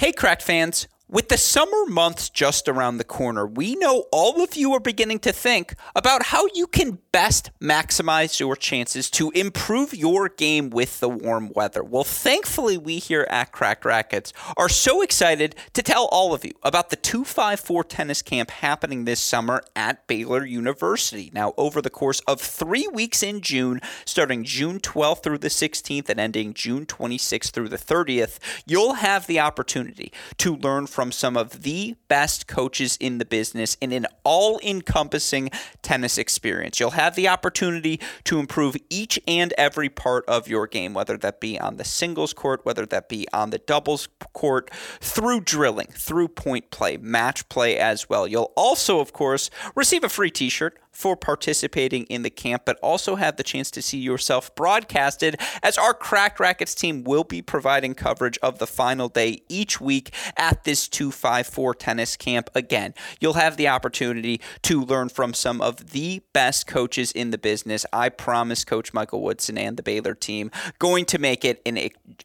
Hey, Cracked fans. With the summer months just around the corner, we know all of you are beginning to think about how you can best maximize your chances to improve your game with the warm weather. Well, thankfully, we here at Cracked Racquets are so excited to tell all of you about the 254 tennis camp happening this summer at Baylor University. Now, over the course of three weeks in June, starting June 12th through the 16th and ending June 26th through the 30th, you'll have the opportunity to learn from from some of the best coaches in the business in an all encompassing tennis experience. You'll have the opportunity to improve each and every part of your game, whether that be on the singles court, whether that be on the doubles court, through drilling, through point play, match play as well. You'll also, of course, receive a free t shirt for participating in the camp, but also have the chance to see yourself broadcasted as our Cracked Racquets team will be providing coverage of the final day each week at this 254 tennis camp. Again, you'll have the opportunity to learn from some of the best coaches in the business. I promise Coach Michael Woodson and the Baylor team going to make it an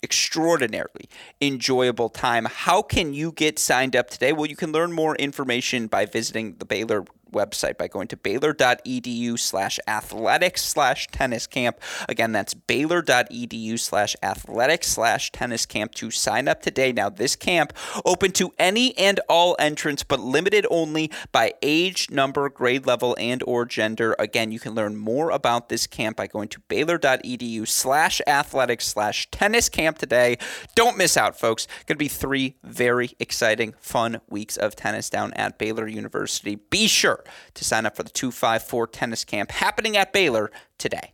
extraordinarily enjoyable time. How can you get signed up today? Well, you can learn more information by visiting the Baylor website by going to baylor.edu slash athletics slash tennis camp. Again, that's baylor.edu slash athletics slash tennis camp to sign up today. Now, this camp open to any and all entrants, but limited only by age, number, grade level, and or gender. Again, you can learn more about this camp by going to baylor.edu slash athletics slash tennis camp today. Don't miss out, folks. Going to be three very exciting, fun weeks of tennis down at Baylor University. Be sure to sign up for the 254 tennis camp happening at Baylor today.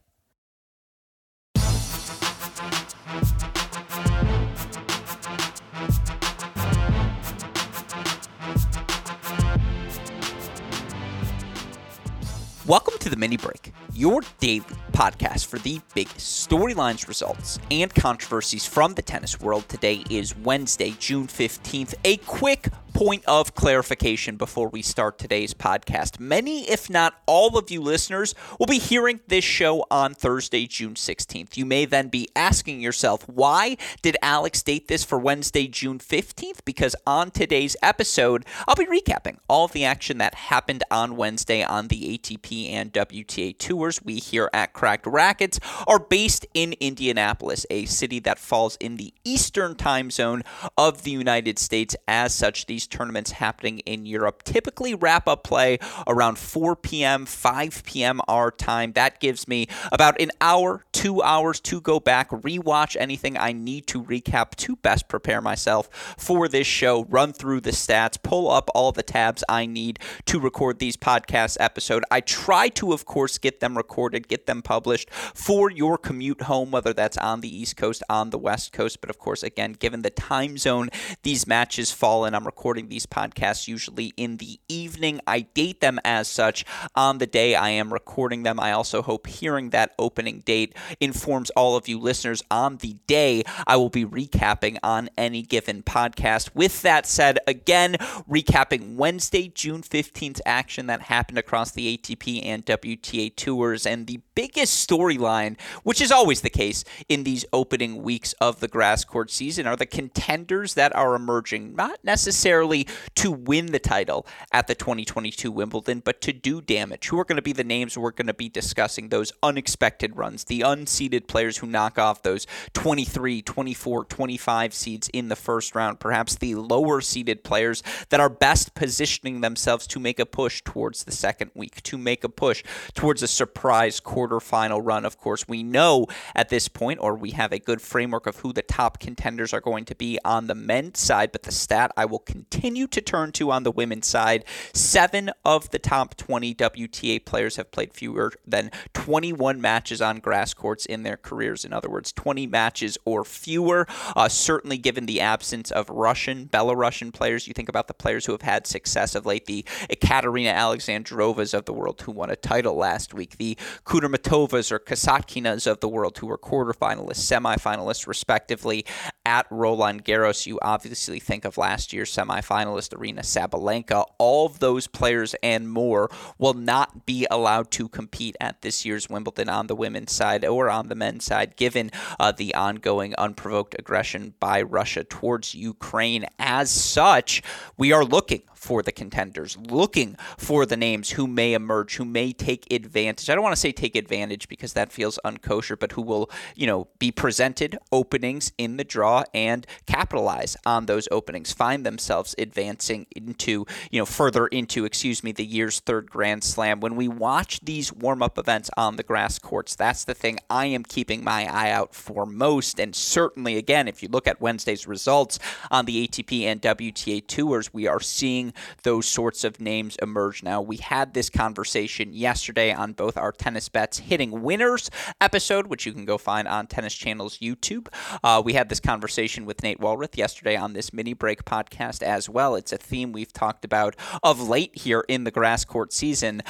Welcome to the mini break, your daily podcast for the biggest storylines, results, and controversies from the tennis world. Today is Wednesday, June 15th. A quick point of clarification before we start today's podcast. Many, if not all of you listeners, will be hearing this show on Thursday, June 16th. You may then be asking yourself, why did Alex date this for Wednesday, June 15th? Because on today's episode, I'll be recapping all of the action that happened on Wednesday on the ATP and WTA tours. We here at Cracked Racquets are based in Indianapolis, a city that falls in the eastern time zone of the United States. As such, these tournaments happening in Europe typically wrap up play around 4 p.m., 5 p.m. our time. That gives me about an hour, two hours to go back, rewatch anything I need to recap to best prepare myself for this show, run through the stats, pull up all the tabs I need to record these podcast episode. I try to, of course, get them recorded, get them published for your commute home, whether that's on the East Coast, on the West Coast. But of course, again, given the time zone these matches fall in, I'm recording recording these podcasts usually in the evening. I date them as such on the day I am recording them. I also hope hearing that opening date informs all of you listeners on the day I will be recapping on any given podcast. With that said, again, recapping Wednesday, June 15th action that happened across the ATP and WTA tours and the biggest storyline, which is always the case in these opening weeks of the grass court season, are the contenders that are emerging, not necessarily necessarily to win the title at the 2022 Wimbledon, but to do damage. Who are going to be the names we're going to be discussing? Those unexpected runs, the unseeded players who knock off those 23, 24, 25 seeds in the first round, perhaps the lower seeded players that are best positioning themselves to make a push towards the second week, to make a push towards a surprise quarterfinal run. Of course, we know at this point, or we have a good framework of who the top contenders are going to be on the men's side, but the stat I will continue continue to turn to on the women's side. Seven of the top 20 WTA players have played fewer than 21 matches on grass courts in their careers. In other words, 20 matches or fewer. Uh, certainly, given the absence of Russian, Belarusian players, you think about the players who have had success of late, the Ekaterina Alexandrovas of the world who won a title last week, the Kudermetovas or Kasatkinas of the world who were quarterfinalists, semifinalists, respectively, at Roland Garros. You obviously think of last year's semifinal semifinalist Aryna Sabalenka. All of those players and more will not be allowed to compete at this year's Wimbledon on the women's side or on the men's side, given uh, the ongoing unprovoked aggression by Russia towards Ukraine. As such, we are looking for the contenders, looking for the names who may emerge, who may take advantage. I don't want to say take advantage because that feels unkosher, but who will, you know, be presented openings in the draw and capitalize on those openings, find themselves advancing into, you know, further into, excuse me, the year's third Grand Slam. When we watch these warm up events on the grass courts, that's the thing I am keeping my eye out for most. And certainly, again, if you look at Wednesday's results on the ATP and WTA tours, we are seeing those sorts of names emerge now. We had this conversation yesterday on both our tennis bets hitting winners episode, which you can go find on Tennis Channel's YouTube. Uh, we had this conversation with Nate Walrath yesterday on this mini break podcast as well. It's a theme we've talked about of late here in the grass court season.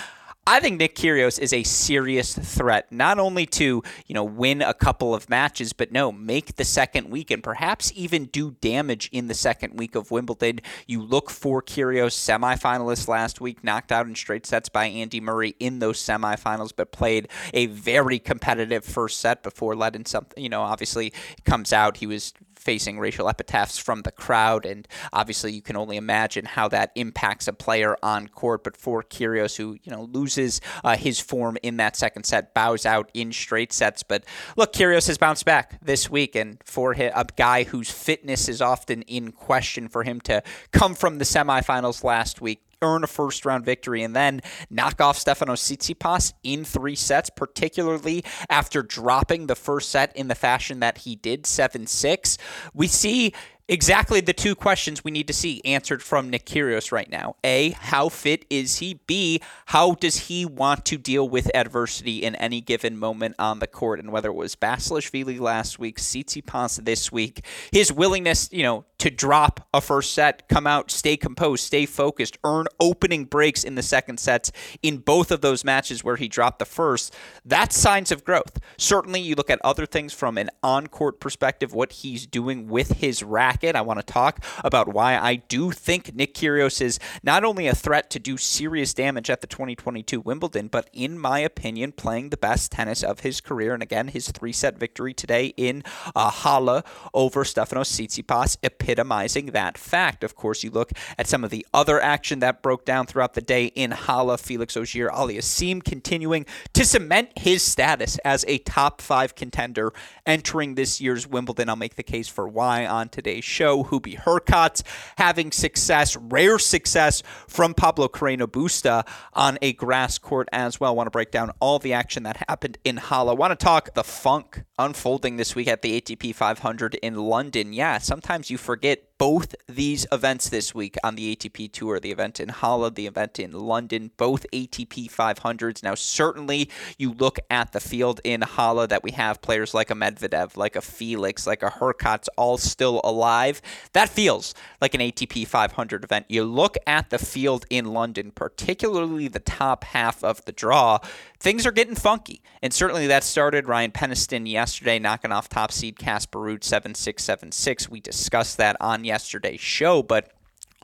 I think Nick Kyrgios is a serious threat, not only to you know win a couple of matches, but no, make the second week and perhaps even do damage in the second week of Wimbledon. You look for Kyrgios, semifinalist last week, knocked out in straight sets by Andy Murray in those semifinals, but played a very competitive first set before letting something. You know, obviously comes out. He was facing racial epithets from the crowd, and obviously you can only imagine how that impacts a player on court. But for Kyrgios, who you know loses uh, his form in that second set, bows out in straight sets. But look, Kyrgios has bounced back this week, and for a guy whose fitness is often in question, for him to come from the semifinals last week, earn a first round victory and then knock off Stefano Tsitsipas in three sets, particularly after dropping the first set in the fashion that he did 7 6. We see exactly the two questions we need to see answered from Nick Kyrgios right now. A, how fit is he? B, how does he want to deal with adversity in any given moment on the court? And whether it was Basilashvili last week, Tsitsipas this week, his willingness, you know, to drop a first set, come out, stay composed, stay focused, earn opening breaks in the second sets in both of those matches where he dropped the first, that's signs of growth. Certainly, you look at other things from an on court perspective, what he's doing with his rack bracket. I want to talk about why I do think Nick Kyrgios is not only a threat to do serious damage at the 2022 Wimbledon, but in my opinion, playing the best tennis of his career. And again, his three set victory today in uh, Halle over Stefanos Tsitsipas, epitomizing that fact. Of course, you look at some of the other action that broke down throughout the day in Halle. Felix Auger Aliassime continuing to cement his status as a top five contender entering this year's Wimbledon. I'll make the case for why on today's show. Hubie Hurkacz having success, rare success from Pablo Carreno Busta on a grass court as well. Want to break down all the action that happened in Halle. I want to talk the funk unfolding this week at the ATP 500 in London. Yeah, sometimes you forget both these events this week on the ATP Tour the event in Halle, the event in London, both ATP 500s. Now, certainly you look at the field in Halle that we have players like a Medvedev, like a Felix, like a Hurkacz, all still alive. That feels like an ATP 500 event. You look at the field in London, particularly the top half of the draw, things are getting funky. And certainly that started Ryan Peniston yesterday knocking off top seed Casper Ruud 7 6 7 6. We discussed that on yesterday's show, but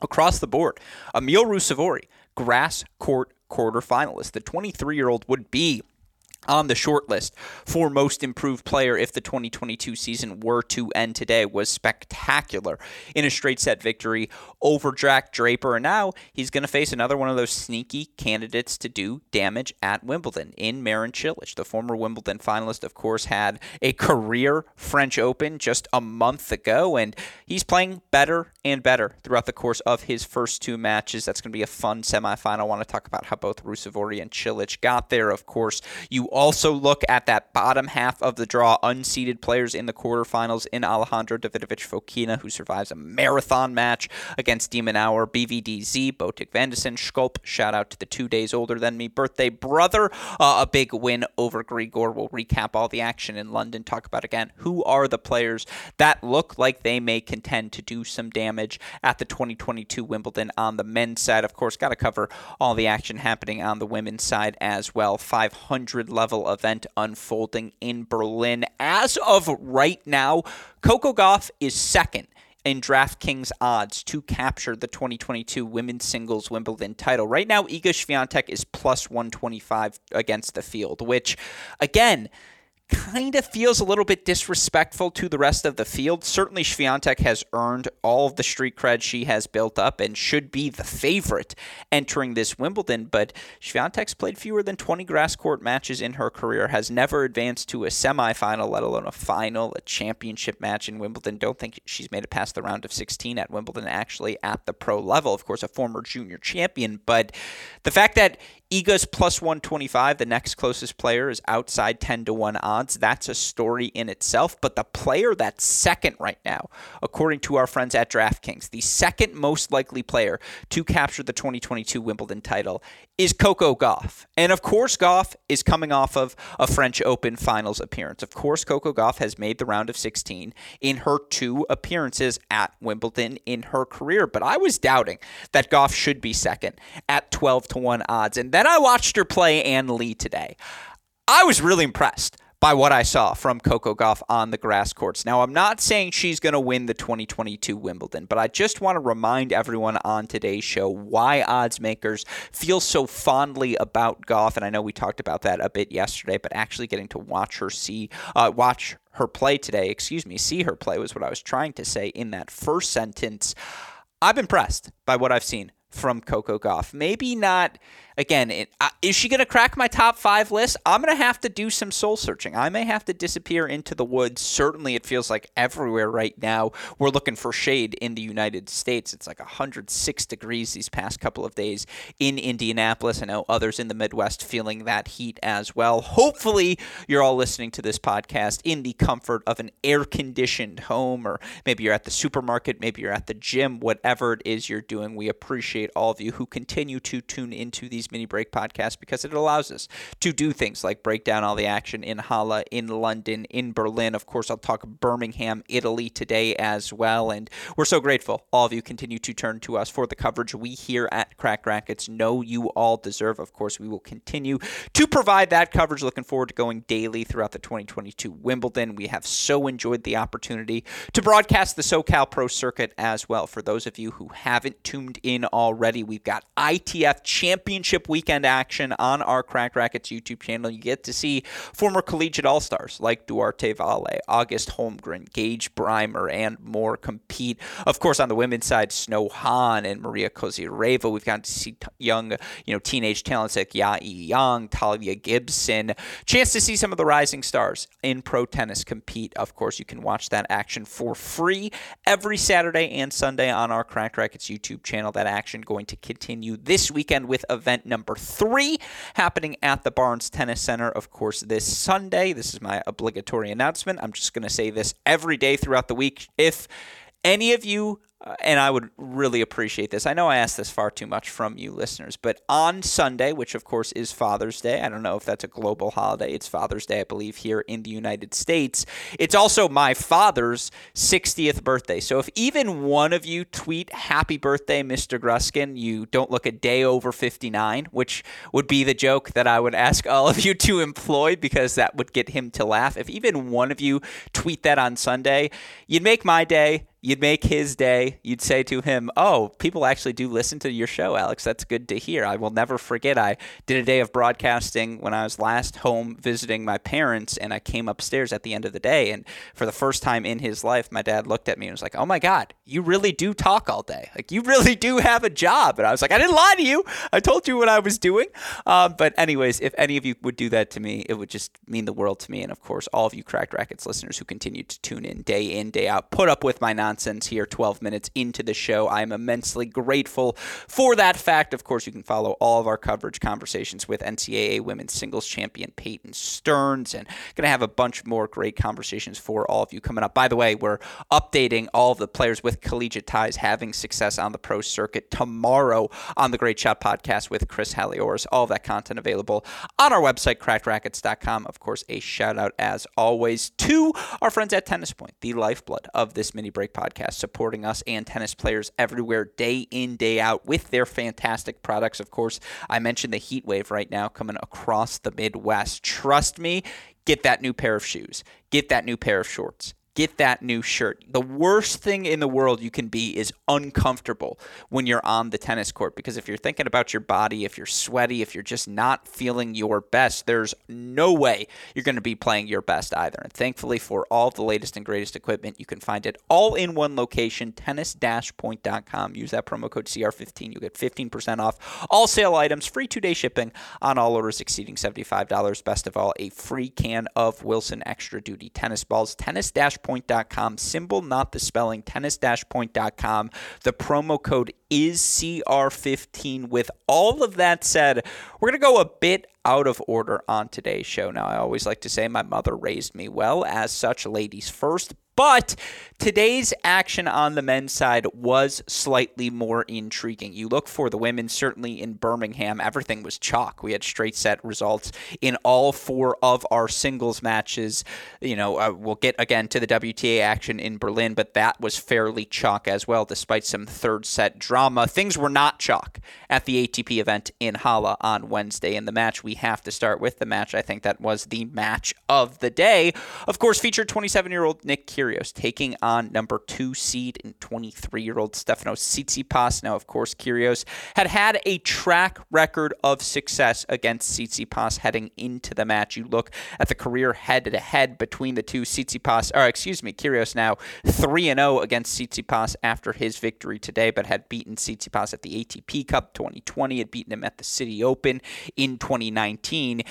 across the board, Emil Ruusuvuori, grass court quarterfinalist. The 23 year old would be on the short list for most improved player if the 2022 season were to end today was spectacular in a straight set victory over Jack Draper. And now he's going to face another one of those sneaky candidates to do damage at Wimbledon in Marin Cilic. The former Wimbledon finalist, of course, had a career French Open just a month ago, and he's playing better and better throughout the course of his first two matches. That's going to be a fun semifinal. I want to talk about how both Ruusuvuori and Cilic got there. Of course, you also look at that bottom half of the draw, unseeded players in the quarterfinals in Alejandro Davidovich Fokina, who survives a marathon match against Demon Hour, BVDZ, Botic van de Zandschulp. Shout out to the two days older than me birthday brother. Uh, a big win over Grigor. We'll recap all the action in London, talk about again who are the players that look like they may contend to do some damage at the 2022 Wimbledon on the men's side. Of course, got to cover all the action happening on the women's side as well. 500 level event unfolding in Berlin. As of right now, Coco Gauff is second in DraftKings odds to capture the 2022 women's singles Wimbledon title. Right now, Iga Swiatek is plus 125 against the field, which, again, kind of feels a little bit disrespectful to the rest of the field. Certainly, Swiatek has earned all of the street cred she has built up and should be the favorite entering this Wimbledon. But Swiatek's played fewer than 20 grass court matches in her career, has never advanced to a semifinal, let alone a final, a championship match in Wimbledon. Don't think she's made it past the round of 16 at Wimbledon, actually at the pro level. Of course, a former junior champion. But the fact that Iga's plus 125. The next closest player is outside 10 to 1 odds. That's a story in itself. But the player that's second right now, according to our friends at DraftKings, the second most likely player to capture the 2022 Wimbledon title is Coco Gauff. And of course, Gauff is coming off of a French Open finals appearance. Of course, Coco Gauff has made the round of 16 in her two appearances at Wimbledon in her career. But I was doubting that Gauff should be second at 12 to 1 odds. And then I watched her play Ann Lee today. I was really impressed by what I saw from Coco Gauff on the grass courts. Now, I'm not saying she's going to win the 2022 Wimbledon, but I just want to remind everyone on today's show why odds makers feel so fondly about Gauff. And I know we talked about that a bit yesterday, but actually getting to watch her see, uh, watch her play today, excuse me, see her play was what I was trying to say in that first sentence. I'm impressed by what I've seen from Coco Gauff. Maybe not again, it, uh, is she going to crack my top five list? I'm going to have to do some soul searching. I may have to disappear into the woods. Certainly, it feels like everywhere right now we're looking for shade in the United States. It's like 106 degrees these past couple of days in Indianapolis. I know others in the Midwest feeling that heat as well. Hopefully, you're all listening to this podcast in the comfort of an air conditioned home, or maybe you're at the supermarket, maybe you're at the gym, whatever it is you're doing. We appreciate all of you who continue to tune into these mini break podcast because it allows us to do things like break down all the action in Halle, in London, in Berlin. Of course, I'll talk Birmingham, Italy today as well. And we're so grateful all of you continue to turn to us for the coverage we here at Cracked Racquets know you all deserve. Of course, we will continue to provide that coverage. Looking forward to going daily throughout the 2022 Wimbledon. We have so enjoyed the opportunity to broadcast the SoCal Pro Circuit as well. For those of you who haven't tuned in already, we've got ITF Championship championship weekend action on our Cracked Racquets YouTube channel. You get to see former collegiate all stars like Duarte Valle, August Holmgren, Gage Brymer, and more compete. Of course, on the women's side, Snow Hahn and Maria Kozyreva. We've gotten to see t- young, you know, teenage talents like Yai Young, Talia Gibson. Chance to see some of the rising stars in pro tennis compete. Of course, you can watch that action for free every Saturday and Sunday on our Cracked Racquets YouTube channel. That action going to continue this weekend with event number three happening at the Barnes Tennis Center, of course, this Sunday. This is my obligatory announcement. I'm just going to say this every day throughout the week. If any of you uh, and I would really appreciate this. I know I asked this far too much from you listeners, but on Sunday, which of course is Father's Day, I don't know if that's a global holiday. It's Father's Day, I believe, here in the United States. It's also my father's 60th birthday. So if even one of you tweet happy birthday, Mr. Gruskin, you don't look a day over 59, which would be the joke that I would ask all of you to employ because that would get him to laugh. If even one of you tweet that on Sunday, you'd make my day you'd make his day. You'd say to him, "Oh, people actually do listen to your show, Alex. That's good to hear. I will never forget. I did a day of broadcasting when I was last home visiting my parents, and I came upstairs at the end of the day, and for the first time in his life, my dad looked at me and was like, "Oh my God, you really do talk all day. Like you really do have a job." And I was like, "I didn't lie to you. I told you what I was doing." Um, but anyways, if any of you would do that to me, it would just mean the world to me, and of course, all of you Cracked Racquets listeners who continue to tune in day in day out, put up with my nonsense here 12 minutes into the show. I'm immensely grateful for that fact. Of course, you can follow all of our coverage conversations with NCAA women's singles champion Peyton Stearns and going to have a bunch more great conversations for all of you coming up. By the way, we're updating all of the players with collegiate ties having success on the pro circuit tomorrow on the Great Shot podcast with Chris Halioris. All that content available on our website, crackedracquets.com. Of course, a shout out as always to our friends at Tennis Point, the lifeblood of this mini break podcast supporting us and tennis players everywhere, day in, day out, with their fantastic products. Of course, I mentioned the heat wave right now coming across the Midwest. Trust me, get that new pair of shoes, get that new pair of shorts get that new shirt. The worst thing in the world you can be is uncomfortable when you're on the tennis court because if you're thinking about your body, if you're sweaty, if you're just not feeling your best, there's no way you're going to be playing your best either. And thankfully, for all the latest and greatest equipment, you can find it all in one location tennis-point.com. Use that promo code CR15. You'll get 15% off all sale items, free two day shipping on all orders exceeding $75. Best of all, a free can of Wilson Extra Duty tennis balls. Tennis-point.com, symbol, not the spelling, tennis-point.com. The promo code is CR15. With all of that said, we're going to go a bit out of order on today's show. Now, I always like to say my mother raised me well, as such, ladies first. But today's action on the men's side was slightly more intriguing. You look for the women, certainly in Birmingham, everything was chalk. We had straight set results in all four of our singles matches. You know, uh, we'll get again to the WTA action in Berlin, but that was fairly chalk as well, despite some third set drama. Things were not chalk at the ATP event in Halle on Wednesday. And the match we have to start with, the match I think that was the match of the day, of course, featured 27 year old Nick Kyrgios Kyrgios taking on number two seed and 23 year old Stefanos Tsitsipas. Now, of course, Kyrgios had had a track record of success against Tsitsipas heading into the match. You look at the career head to head between the two Tsitsipas, or excuse me, Kyrgios now 3 0 against Tsitsipas after his victory today, but had beaten Tsitsipas at the ATP Cup 2020, had beaten him at the City Open in 2019.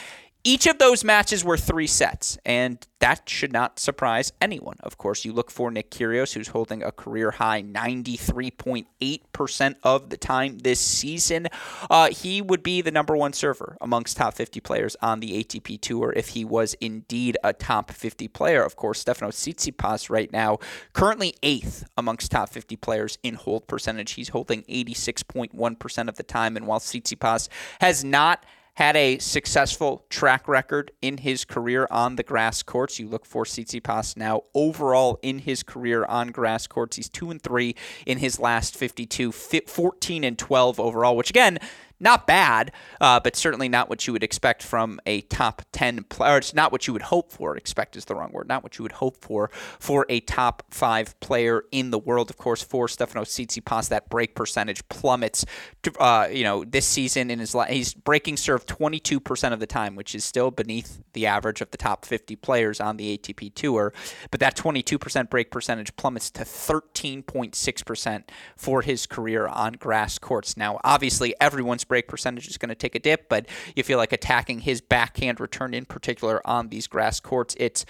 Each of those matches were three sets, and that should not surprise anyone. Of course, you look for Nick Kyrgios, who's holding a career high 93.8% of the time this season. Uh, he would be the number one server amongst top 50 players on the ATP Tour if he was indeed a top 50 player. Of course, Stefano Tsitsipas right now, currently eighth amongst top 50 players in hold percentage. He's holding 86.1% of the time, and while Tsitsipas has not had a successful track record in his career on the grass courts. You look for Tsitsipas now overall in his career on grass courts. He's 2 and 3 in his last 52, 14 and 12 overall, which again, not bad, uh, but certainly not what you would expect from a top 10 player. It's not what you would hope for. Expect is the wrong word. Not what you would hope for for a top five player in the world. Of course, for Stefano Tsitsipas, that break percentage plummets. To, uh, you know, this season in his he's breaking serve 22% of the time, which is still beneath the average of the top 50 players on the ATP Tour. But that 22% break percentage plummets to 13.6% for his career on grass courts. Now, obviously, everyone's break percentage is going to take a dip, but you feel like attacking his backhand return in particular on these grass courts, it's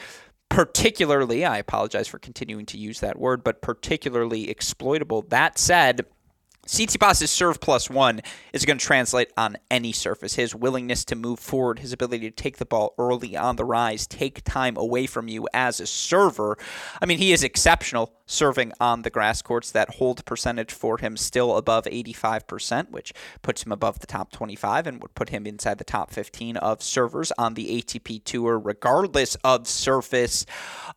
particularly, I apologize for continuing to use that word, but particularly exploitable. That said, Tsitsipas's serve plus one is going to translate on any surface. His willingness to move forward, his ability to take the ball early on the rise, take time away from you as a server. I mean, he is exceptional serving on the grass courts. That hold percentage for him still above 85%, which puts him above the top 25 and would put him inside the top 15 of servers on the ATP Tour, regardless of surface.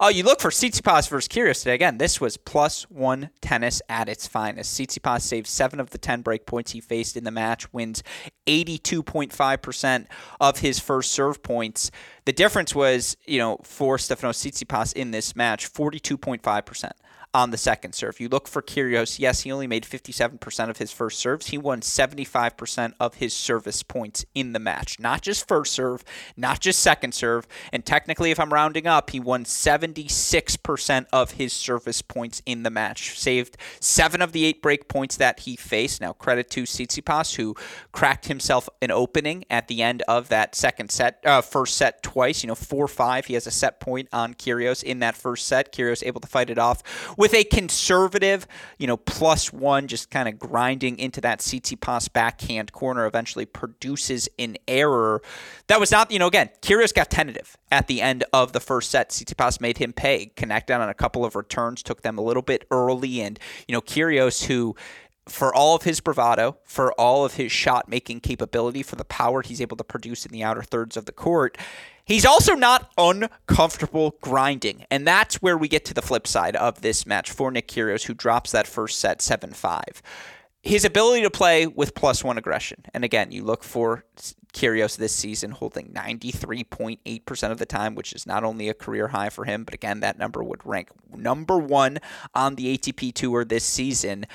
Uh, you look for Tsitsipas versus Kyrgios today. Again, this was plus one tennis at its finest. Tsitsipas saved seven of the 10 break points he faced in the match, wins 82.5% of his first serve points. The difference was, you know, for Stefanos Tsitsipas in this match, 42.5% on the second serve. You look for Kyrgios. Yes, he only made 57% of his first serves. He won 75% of his service points in the match. Not just first serve, not just second serve. And technically, if I'm rounding up, he won 76% of his service points in the match. Saved seven of the eight break points that he faced. Now, credit to Tsitsipas, who cracked himself an opening at the end of that second set, uh, first set twice. You know, 4 5. He has a set point on Kyrgios in that first set. Kyrgios able to fight it off with a conservative, you know, plus one, just kind of grinding into that Tsitsipas backhand corner, eventually produces an error. That was not, you know, again, Kyrgios got tentative at the end of the first set. Tsitsipas made him pay, connected on a couple of returns, took them a little bit early, and you know, Kyrgios who for all of his bravado, for all of his shot making capability, for the power he's able to produce in the outer thirds of the court, He's also not uncomfortable grinding. And that's where we get to the flip side of this match for Nick Kyrgios, who drops that first set 7 5 his ability to play with plus one aggression. And again, you look for Kyrgios this season, holding 93.8% of the time, which is not only a career high for him, but again, that number would rank number one on the ATP Tour this season.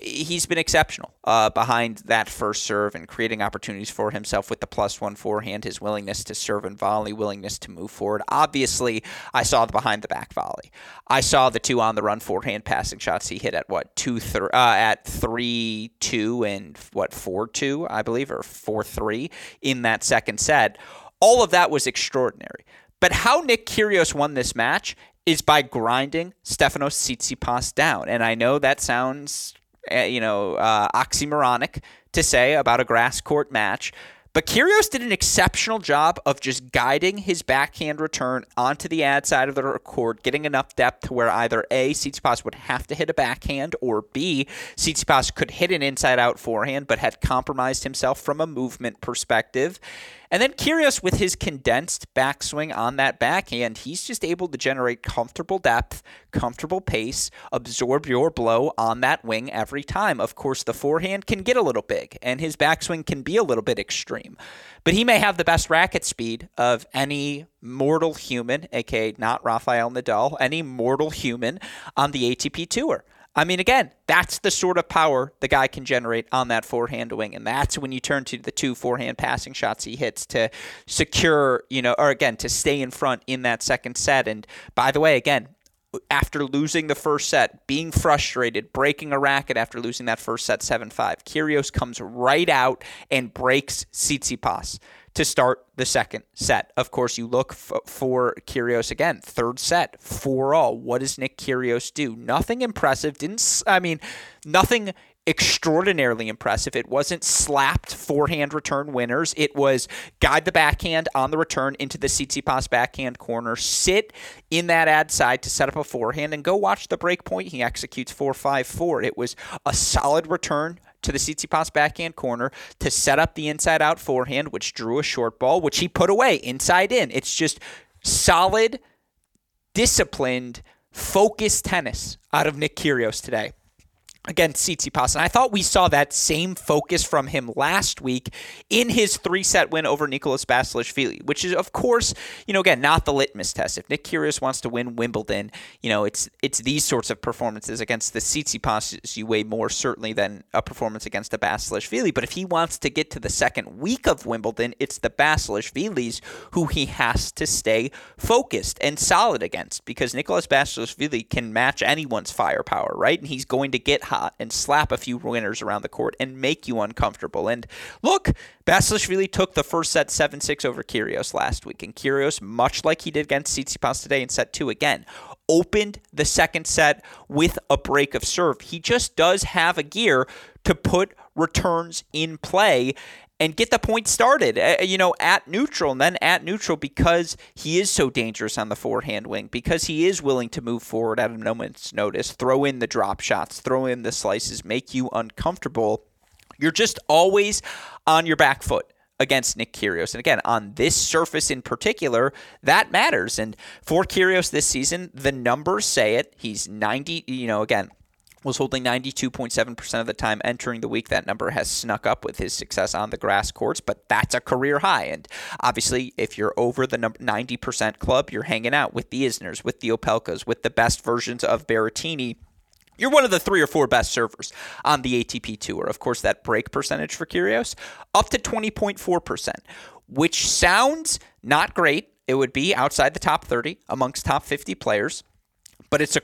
He's been exceptional uh, behind that first serve and creating opportunities for himself with the plus one forehand, his willingness to serve and volley, willingness to move forward. Obviously, I saw the behind the back volley. I saw the two on the run forehand passing shots he hit at what two th- uh, at three two and what four two I believe or four three in that second set. All of that was extraordinary. But how Nick Kyrgios won this match is by grinding Stefanos Tsitsipas down. And I know that sounds, uh, you know, uh, oxymoronic to say about a grass court match, but Kyrgios did an exceptional job of just guiding his backhand return onto the ad side of the court, getting enough depth to where either A, Tsitsipas would have to hit a backhand, or B, Tsitsipas could hit an inside out forehand, but had compromised himself from a movement perspective. And then Kyrgios with his condensed backswing on that backhand, he's just able to generate comfortable depth, comfortable pace, absorb your blow on that wing every time. Of course, the forehand can get a little big and his backswing can be a little bit extreme. But he may have the best racket speed of any mortal human, aka not Rafael Nadal, any mortal human on the ATP Tour. I mean, again, that's the sort of power the guy can generate on that forehand wing. And that's when you turn to the two forehand passing shots he hits to secure, you know, or again, to stay in front in that second set. And by the way, again, after losing the first set, being frustrated, breaking a racket after losing that first set 7 5, Kyrgios comes right out and breaks Tsitsipas to start the second set. Of course, you look f- for Kyrgios again, third set, four all. What does Nick Kyrgios do? Nothing impressive. Didn't I mean nothing extraordinarily impressive. It wasn't slapped forehand return winners. It was guide the backhand on the return into the Tsitsipas backhand corner, sit in that ad side to set up a forehand, and go watch the break point. He executes 4 5 4. It was a solid return to the Tsitsipas backhand corner to set up the inside out forehand, which drew a short ball, which he put away inside in. It's just solid, disciplined, focused tennis out of Nick Kyrgios today against Tsitsipas. And I thought we saw that same focus from him last week in his three-set win over Nicolas Basilashvili, which is, of course, you know, again, not the litmus test. If Nick Kyrgios wants to win Wimbledon, you know, it's it's these sorts of performances against the Tsitsipas you weigh more certainly than a performance against a Basilashvili. But if he wants to get to the second week of Wimbledon, it's the Basilashvilis who he has to stay focused and solid against because Nicolas Basilashvili can match anyone's firepower, right? And he's going to get hot and slap a few winners around the court and make you uncomfortable. And look, Basilashvili took the first set 7 6 over Kyrgios last week. And Kyrgios, much like he did against Tsitsipas today in set two, again, opened the second set with a break of serve. He just does have a gear to put returns in play and get the point started, uh, you know, at neutral and then at neutral because he is so dangerous on the forehand wing, because he is willing to move forward at a moment's notice, throw in the drop shots, throw in the slices, make you uncomfortable. You're just always on your back foot against Nick Kyrgios. And again, on this surface in particular, that matters. And for Kyrgios this season, the numbers say it. He's 90, you know, again, was holding 92.7% of the time entering the week. That number has snuck up with his success on the grass courts, but that's a career high. And obviously, if you're over the 90% club, you're hanging out with the Isners, with the Opelkas, with the best versions of Berrettini. You're one of the three or four best servers on the ATP Tour. Of course, that break percentage for Kyrgios up to 20.4%, which sounds not great. It would be outside the top 30 amongst top 50 players, but it's a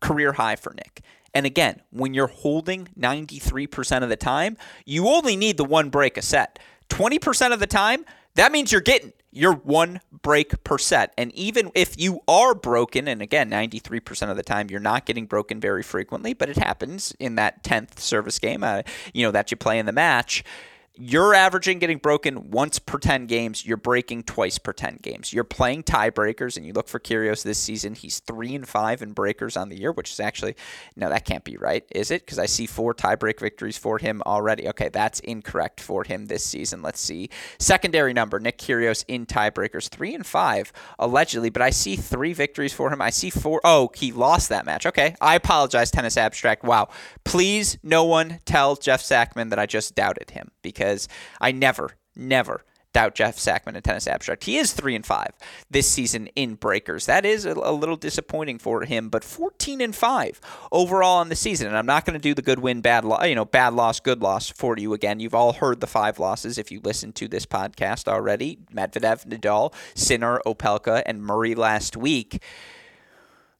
career high for Nick. And again, when you're holding 93% of the time, you only need the one break a set. 20% of the time, that means you're getting your one break per set. And even if you are broken, and again, 93% of the time, you're not getting broken very frequently, but it happens in that 10th service game, uh, you know, that you play in the match you're averaging getting broken once per 10 games. You're breaking twice per 10 games. You're playing tiebreakers, and you look for Kyrgios this season. He's 3 and 5 in breakers on the year, which is actually, no, that can't be right, is it? Because I see four tiebreak victories for him already. Okay, that's incorrect for him this season. Let's see. Secondary number Nick Kyrgios in tiebreakers, 3 and 5, allegedly, but I see three victories for him. I see four. Oh, he lost that match. Okay, I apologize, Tennis Abstract. Wow. Please, no one tell Jeff Sackmann that I just doubted him because because I never, never doubt Jeff Sackmann and Tennis Abstract. He is three and five this season in breakers. That is a, little disappointing for him, but 14 and five overall on the season. And I'm not going to do the good win, bad loss, you know, bad loss, good loss for you again. You've all heard the five losses if you listen to this podcast already. Medvedev, Nadal, Sinner, Opelka, and Murray last week.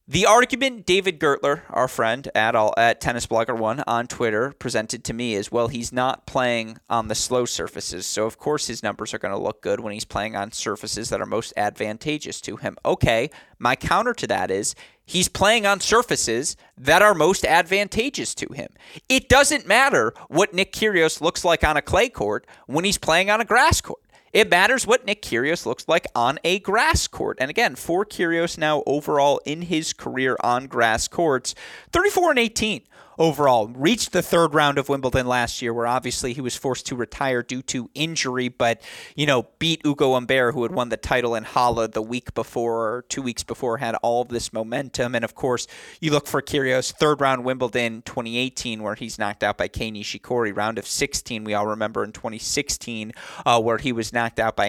The argument David Gertler, our friend at all at Tennis Blogger One on Twitter, presented to me is well, he's not playing on the slow surfaces, so of course his numbers are going to look good when he's playing on surfaces that are most advantageous to him. Okay, my counter to that is he's playing on surfaces that are most advantageous to him. It doesn't matter what Nick Kyrgios looks like on a clay court when he's playing on a grass court. It matters what Nick Kyrgios looks like on a grass court. And again, for Kyrgios now overall in his career on grass courts, 34 and 18 overall. Reached the third round of Wimbledon last year, where obviously he was forced to retire due to injury, but, you know, beat Ugo Humbert, who had won the title in Halle the week before, or two weeks before, had all of this momentum. And of course, you look for Kyrgios, third round Wimbledon 2018, where he's knocked out by Kei Nishikori. Round of 16, we all remember in 2016, uh, where he was knocked out by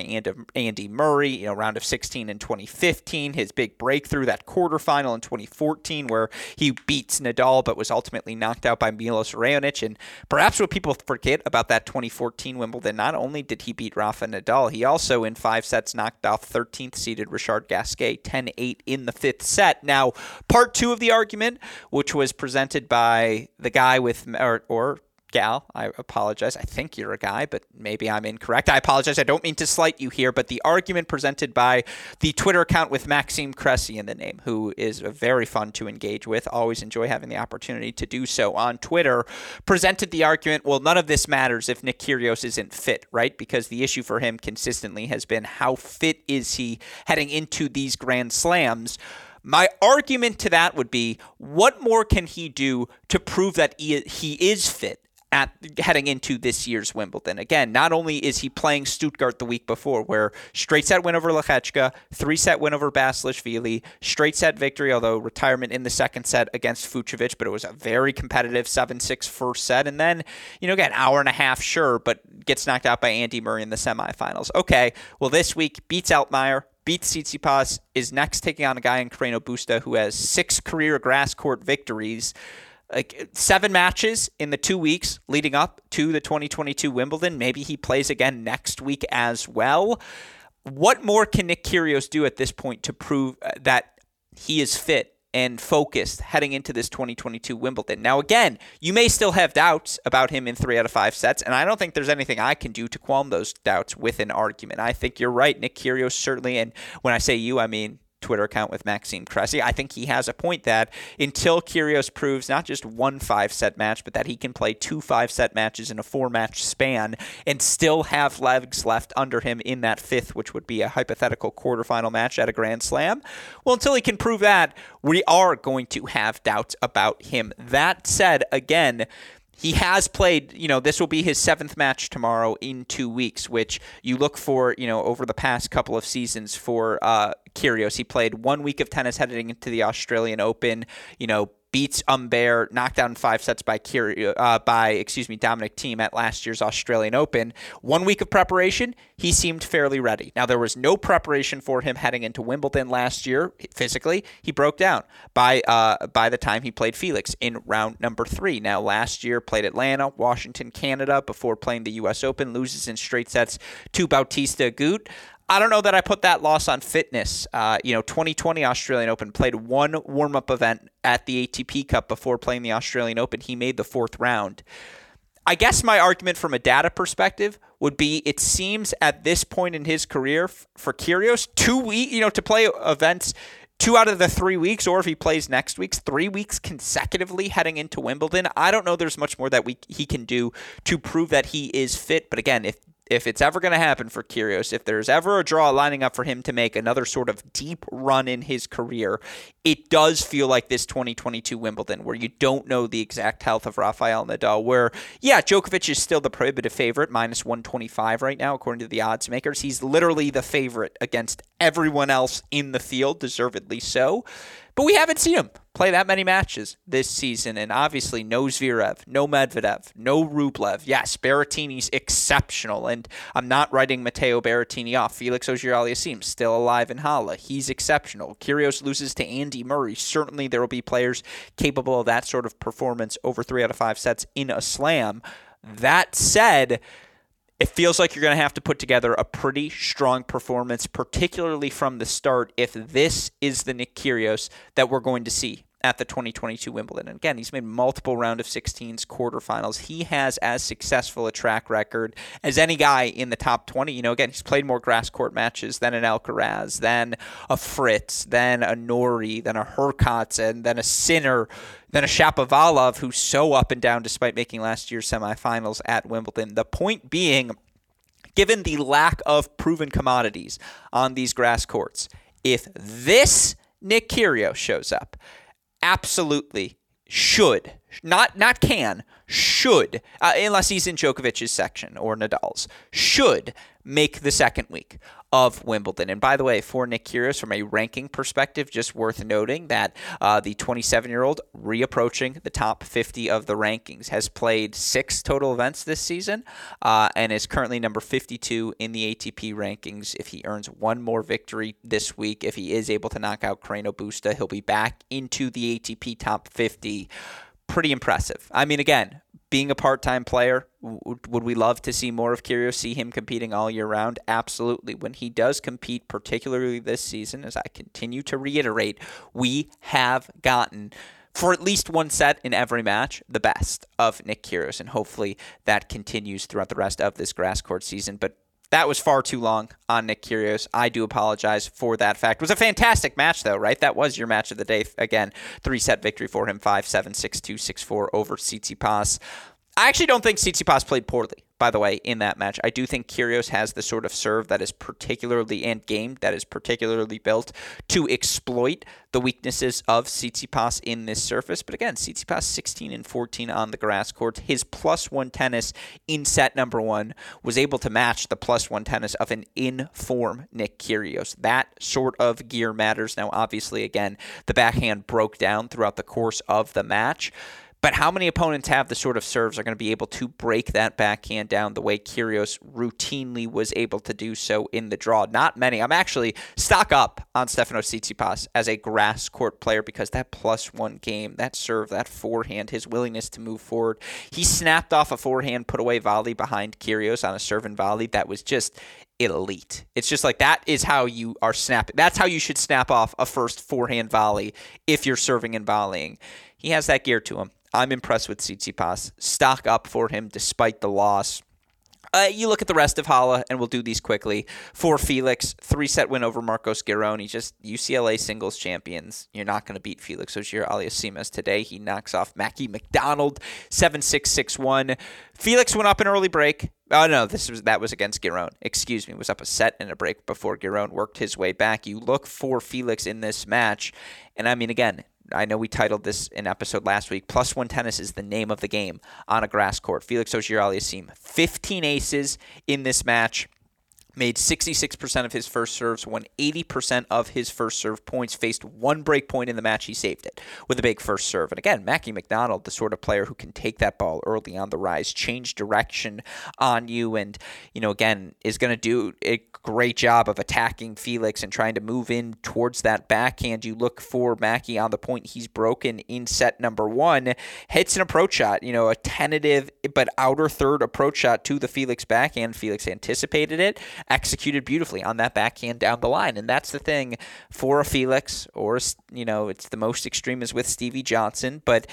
Andy Murray. You know, round of 16 in 2015, his big breakthrough, that quarterfinal in 2014, where he beats Nadal, but was ultimately knocked out by Milos Raonic. And perhaps what people forget about that 2014 Wimbledon, not only did he beat Rafa Nadal, he also in five sets knocked off 13th seeded Richard Gasquet 10 8 in the fifth set. Now, part two of the argument, which was presented by the guy with, or, or gal. I apologize. I think you're a guy, but maybe I'm incorrect. I apologize. I don't mean to slight you here, but the argument presented by the Twitter account with Maxime Cressy in the name, who is very fun to engage with, always enjoy having the opportunity to do so on Twitter, presented the argument well, none of this matters if Nick Kyrgios isn't fit, right? Because the issue for him consistently has been how fit is he heading into these Grand Slams. My argument to that would be what more can he do to prove that he is fit? At heading into this year's Wimbledon. Again, not only is he playing Stuttgart the week before, where straight set win over Lehecka, three set win over Basilashvili, straight set victory, although retirement in the second set against Fucsovics, but it was a very competitive 7 6 first set. And then, you know, again, hour and a half, sure, but gets knocked out by Andy Murray in the semifinals. Okay, well, this week beats Altmaier, beats Tsitsipas, is next taking on a guy in Carreno Busta who has six career grass court victories like seven matches in the two weeks leading up to the 2022 Wimbledon. Maybe he plays again next week as well. What more can Nick Kyrgios do at this point to prove uh, that he is fit and focused heading into this 2022 Wimbledon? Now, again, you may still have doubts about him in three out of five sets, and I don't think there's anything I can do to qualm those doubts with an argument. I think you're right. Nick Kyrgios certainly, and when I say you, I mean Twitter account with Maxime Cressy. I think he has a point that until Kyrgios proves not just one five set match, but that he can play two five set matches in a four match span and still have legs left under him in that fifth, which would be a hypothetical quarterfinal match at a Grand Slam. Well, until he can prove that, we are going to have doubts about him. That said, again, he has played, you know, this will be his seventh match tomorrow in two weeks, which you look for, you know, over the past couple of seasons for uh, Kyrgios. He played one week of tennis heading into the Australian Open, you know, beats Humbert, knocked down five sets by uh, by excuse me Dominic Thiem at last year's Australian Open. One week of preparation, he seemed fairly ready. Now there was no preparation for him heading into Wimbledon last year physically. He broke down by uh, by the time he played Felix in round number three. Now last year played Atlanta, Washington, Canada before playing the U.S. Open, loses in straight sets to Bautista Agut. I don't know that I put that loss on fitness. Uh, you know, 2020 Australian Open played one warm up event at the ATP Cup before playing the Australian Open. He made the fourth round. I guess my argument from a data perspective would be it seems at this point in his career for Kyrgios, two weeks, you know, to play events two out of the three weeks, or if he plays next week's three weeks consecutively heading into Wimbledon. I don't know there's much more that we he can do to prove that he is fit. But again, if if it's ever going to happen for Kyrgios, if there's ever a draw lining up for him to make another sort of deep run in his career, it does feel like this 2022 Wimbledon where you don't know the exact health of Rafael Nadal. Where, yeah, Djokovic is still the prohibitive favorite, minus 125 right now, according to the odds makers. He's literally the favorite against everyone else in the field, deservedly so. But we haven't seen him play that many matches this season, and obviously no Zverev, no Medvedev, no Rublev. Yes, Berrettini's exceptional, and I'm not writing Matteo Berrettini off. Felix Auger-Aliassime still alive in Halle. He's exceptional. Kyrgios loses to Andy Murray. Certainly there will be players capable of that sort of performance over three out of five sets in a slam. That said, it feels like you're going to have to put together a pretty strong performance, particularly from the start, if this is the Nick Kyrgios that we're going to see at the 2022 Wimbledon. And again, he's made multiple round of 16s, quarterfinals. He has as successful a track record as any guy in the top 20. You know, again, he's played more grass court matches than an Alcaraz, than a Fritz, than a Norrie, than a Hurkacz, and a Sinner, than a Shapovalov, who's so up and down despite making last year's semifinals at Wimbledon. The point being, given the lack of proven commodities on these grass courts, if this Nick Kyrgios shows up, absolutely should not not can should uh, unless he's in Djokovic's section or Nadal's should make the second week of Wimbledon. And by the way, for Nick Kyrgios, from a ranking perspective, just worth noting that uh, the 27 year old reapproaching the top 50 of the rankings has played six total events this season uh, and is currently number 52 in the ATP rankings. If he earns one more victory this week, if he is able to knock out Carreno Busta, he'll be back into the ATP top 50 pretty impressive. I mean, again, being a part-time player, would we love to see more of Kyrgios, see him competing all year round? Absolutely. When he does compete, particularly this season, as I continue to reiterate, we have gotten for at least one set in every match, the best of Nick Kyrgios, and hopefully that continues throughout the rest of this grass court season. But that was far too long on Nick Kyrgios. I do apologize for that fact. It was a fantastic match, though, right? That was your match of the day. Again, three set victory for him 5 7, 6 2, 6 4 over Tsitsipas. I actually don't think Tsitsipas played poorly by the way, in that match. I do think Kyrgios has the sort of serve that is particularly and game that is particularly built to exploit the weaknesses of Tsitsipas in this surface. But again, Tsitsipas 16 and 14 on the grass court. His plus one tennis in set number one was able to match the plus one tennis of an in form Nick Kyrgios. That sort of gear matters. Now, obviously, again, the backhand broke down throughout the course of the match. But how many opponents have the sort of serves are going to be able to break that backhand down the way Kyrgios routinely was able to do so in the draw? Not many. I'm actually stock up on Stefano Tsitsipas as a grass court player because that plus one game, that serve, that forehand, his willingness to move forward. He snapped off a forehand put away volley behind Kyrgios on a serve and volley that was just elite. It's just like that is how you are snapping. That's how you should snap off a first forehand volley if you're serving and volleying. He has that gear to him. I'm impressed with Tsitsipas. Stock up for him despite the loss. Uh, you look at the rest of Halle, and we'll do these quickly. For Felix, three set win over Marcos Giron. He's just UCLA singles champions. You're not going to beat Felix Auger-Aliassime today. He knocks off Mackie McDonald 7 6 6 1. Felix went up an early break. Oh no, this was that was against Giron. Excuse me, was up a set and a break before Giron worked his way back. You look for Felix in this match, and I mean again, I know we titled this in episode last week. Plus one tennis is the name of the game on a grass court. Felix Auger-Aliassime, 15 aces in this match made 66% of his first serves, won 80% of his first serve points, faced one break point in the match. He saved it with a big first serve. And again, Mackie McDonald, the sort of player who can take that ball early on the rise, change direction on you, and, you know, again, is going to do a great job of attacking Felix and trying to move in towards that backhand. You look for Mackie on the point he's broken in set number one, hits an approach shot, you know, a tentative but outer third approach shot to the Felix backhand. Felix anticipated it executed beautifully on that backhand down the line. And that's the thing for a Felix, or, you know, it's the most extreme is with Stevie Johnson. But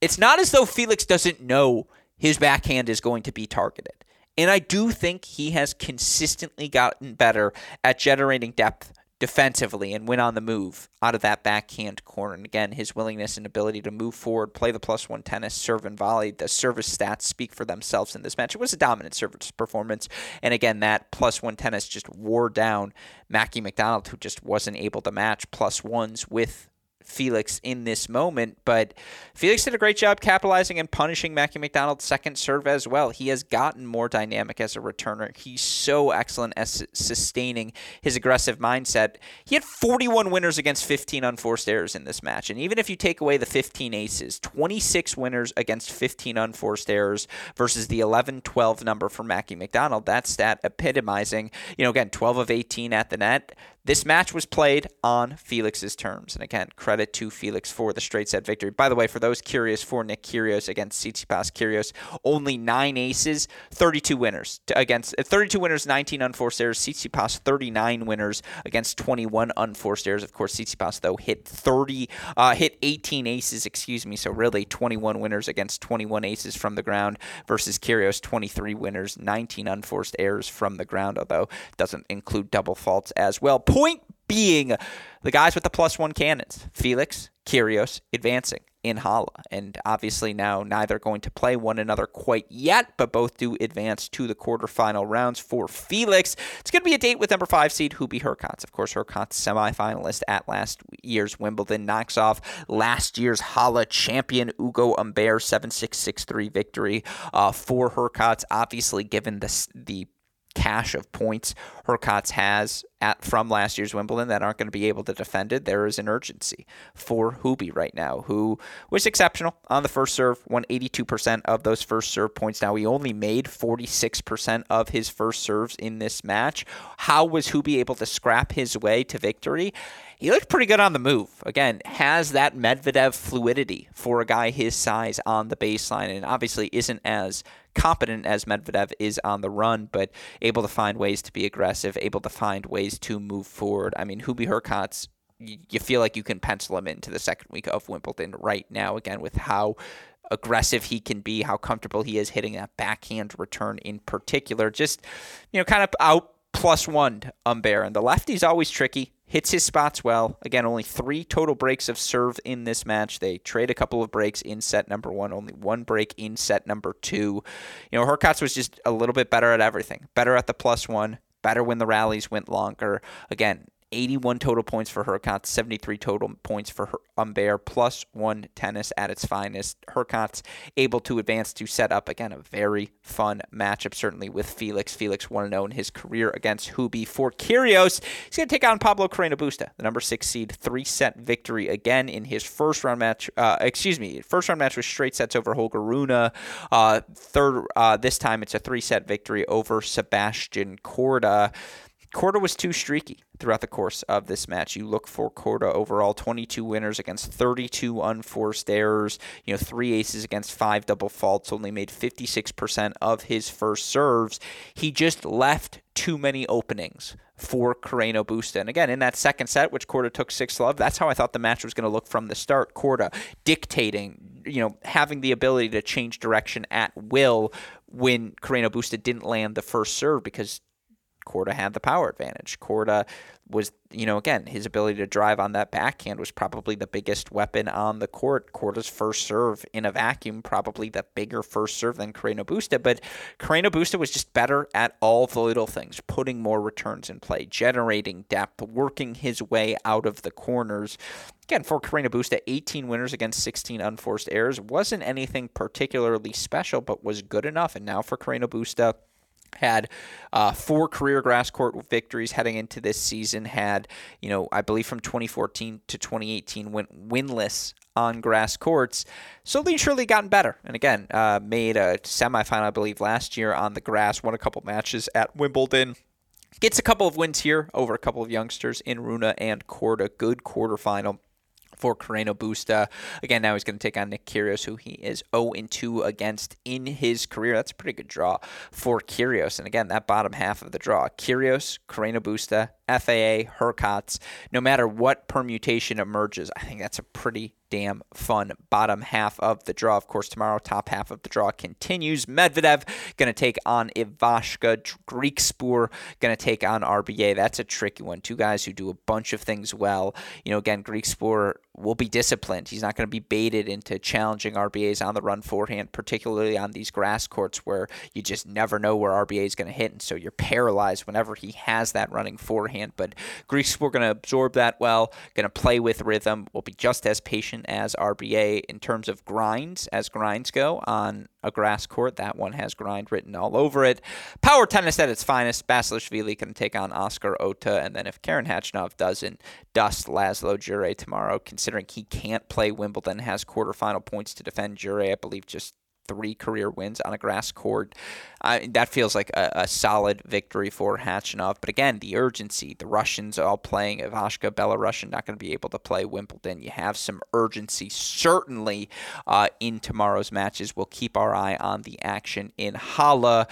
it's not as though Felix doesn't know his backhand is going to be targeted. And I do think he has consistently gotten better at generating depth defensively and win on the move out of that backhand corner. And again, his willingness and ability to move forward, play the plus one tennis, serve and volley. The service stats speak for themselves in this match. It was a dominant service performance. And again, that plus one tennis just wore down Mackie McDonald, who just wasn't able to match plus ones with Felix in this moment, but Felix did a great job capitalizing and punishing Mackie McDonald's second serve as well. He has gotten more dynamic as a returner. He's so excellent at sustaining his aggressive mindset. He had 41 winners against 15 unforced errors in this match. And even if you take away the 15 aces, 26 winners against 15 unforced errors versus the 11 12 number for Mackie McDonald. That stat epitomizing, you know, again, 12 of 18 at the net. This match was played on Felix's terms. And again, credit to Felix for the straight set victory. By the way, for those curious, for Nick Kyrgios against Tsitsipas Kyrgios, only nine aces, 32 winners against uh, 32 winners, 19 unforced errors. Tsitsipas 39 winners against 21 unforced errors. Of course, Tsitsipas though hit 30, uh, hit 18 aces, excuse me. So really 21 winners against 21 aces from the ground versus Kyrgios 23 winners, 19 unforced errors from the ground. Although doesn't include double faults as well point being the guys with the plus one cannons, Felix, Kyrgios, advancing in Halle. And obviously now neither going to play one another quite yet, but both do advance to the quarterfinal rounds for Felix. It's going to be a date with number five seed Hubie Hurkacz. Of course, Hurkacz semifinalist at last year's Wimbledon knocks off last year's Halle champion Ugo Humbert 7-6-6-3 victory uh, for Hurkacz. Obviously, given the the cache of points Hurkacz has at, from last year's Wimbledon that aren't going to be able to defend it. There is an urgency for Hubie right now, who was exceptional on the first serve, won 82% of those first serve points. Now, he only made 46% of his first serves in this match. How was Hubie able to scrap his way to victory? He looked pretty good on the move. Again, has that Medvedev fluidity for a guy his size on the baseline, and obviously isn't as competent as Medvedev is on the run, but able to find ways to be aggressive, able to find ways to move forward. I mean, Hubie Hurkacz, you feel like you can pencil him into the second week of Wimbledon right now, again, with how aggressive he can be, how comfortable he is hitting that backhand return in particular. Just, you know, kind of out plus one Humbert. And the lefty's always tricky hits his spots well. Again, only three total breaks of serve in this match. They trade a couple of breaks in set number one, only one break in set number two. You know, Hurkacz was just a little bit better at everything, better at the plus one, better when the rallies went longer. Again, 81 total points for Hurkacz, 73 total points for Her- Humbert, plus one tennis at its finest. Hurkacz able to advance to set up, again, a very fun matchup, certainly with Felix. Felix 1 0 in his career against Hubie. For Kyrgios, he's going to take on Pablo Carreno Busta, the number six seed, three set victory again in his first round match. Uh, excuse me, first round match was straight sets over Holger Rune. Uh, third, uh, this time it's a three set victory over Sebastian Korda. Korda was too streaky throughout the course of this match. You look for Korda overall 22 winners against 32 unforced errors, you know, three aces against five double faults, only made 56% of his first serves. He just left too many openings for Carreno Busta. And again, in that second set, which Korda took six love, that's how I thought the match was going to look from the start. Korda dictating, you know, having the ability to change direction at will when Carreno Busta didn't land the first serve because Korda had the power advantage. Korda was, you know, again, his ability to drive on that backhand was probably the biggest weapon on the court. Korda's first serve in a vacuum, probably the bigger first serve than Carreno Busta, but Carreno Busta was just better at all the little things, putting more returns in play, generating depth, working his way out of the corners. Again, for Carreno Busta, 18 winners against 16 unforced errors wasn't anything particularly special, but was good enough. And now for Carreno Busta, had uh, four career grass court victories heading into this season. Had you know, I believe from 2014 to 2018 went winless on grass courts. Slowly and surely gotten better. And again, uh, made a semifinal, I believe, last year on the grass. Won a couple matches at Wimbledon. Gets a couple of wins here over a couple of youngsters in Rune and Korda. Good quarterfinal for Carreno Busta. Again, now he's going to take on Nick Kyrgios, who he is 0-2 against in his career. That's a pretty good draw for Kyrgios. And again, that bottom half of the draw, Kyrgios, Carreno Busta, FAA, Hurkacz, no matter what permutation emerges, I think that's a pretty damn fun bottom half of the draw. Of course, tomorrow, top half of the draw continues. Medvedev going to take on Ivashka. Griekspoor going to take on RBA. That's a tricky one. Two guys who do a bunch of things well. You know, again, Griekspoor will be disciplined. He's not going to be baited into challenging RBAs on the run forehand, particularly on these grass courts where you just never know where RBA is going to hit. And so you're paralyzed whenever he has that running forehand. But Griekspoor going to absorb that well, going to play with rhythm, will be just as patient as RBA in terms of grinds, as grinds go on a grass court. That one has grind written all over it. Power tennis at its finest. Basilashvili can take on Oscar Otte. And then if Karen Khachanov doesn't dust Laslo Djere tomorrow, considering he can't play Wimbledon, has quarterfinal points to defend Djere, I believe just three career wins on a grass court. Uh, that feels like a, a, solid victory for Khachanov. But again, the urgency, the Russians all playing, Ivashka, Belarusian, not going to be able to play Wimbledon. You have some urgency, certainly, uh, in tomorrow's matches. We'll keep our eye on the action in Halle.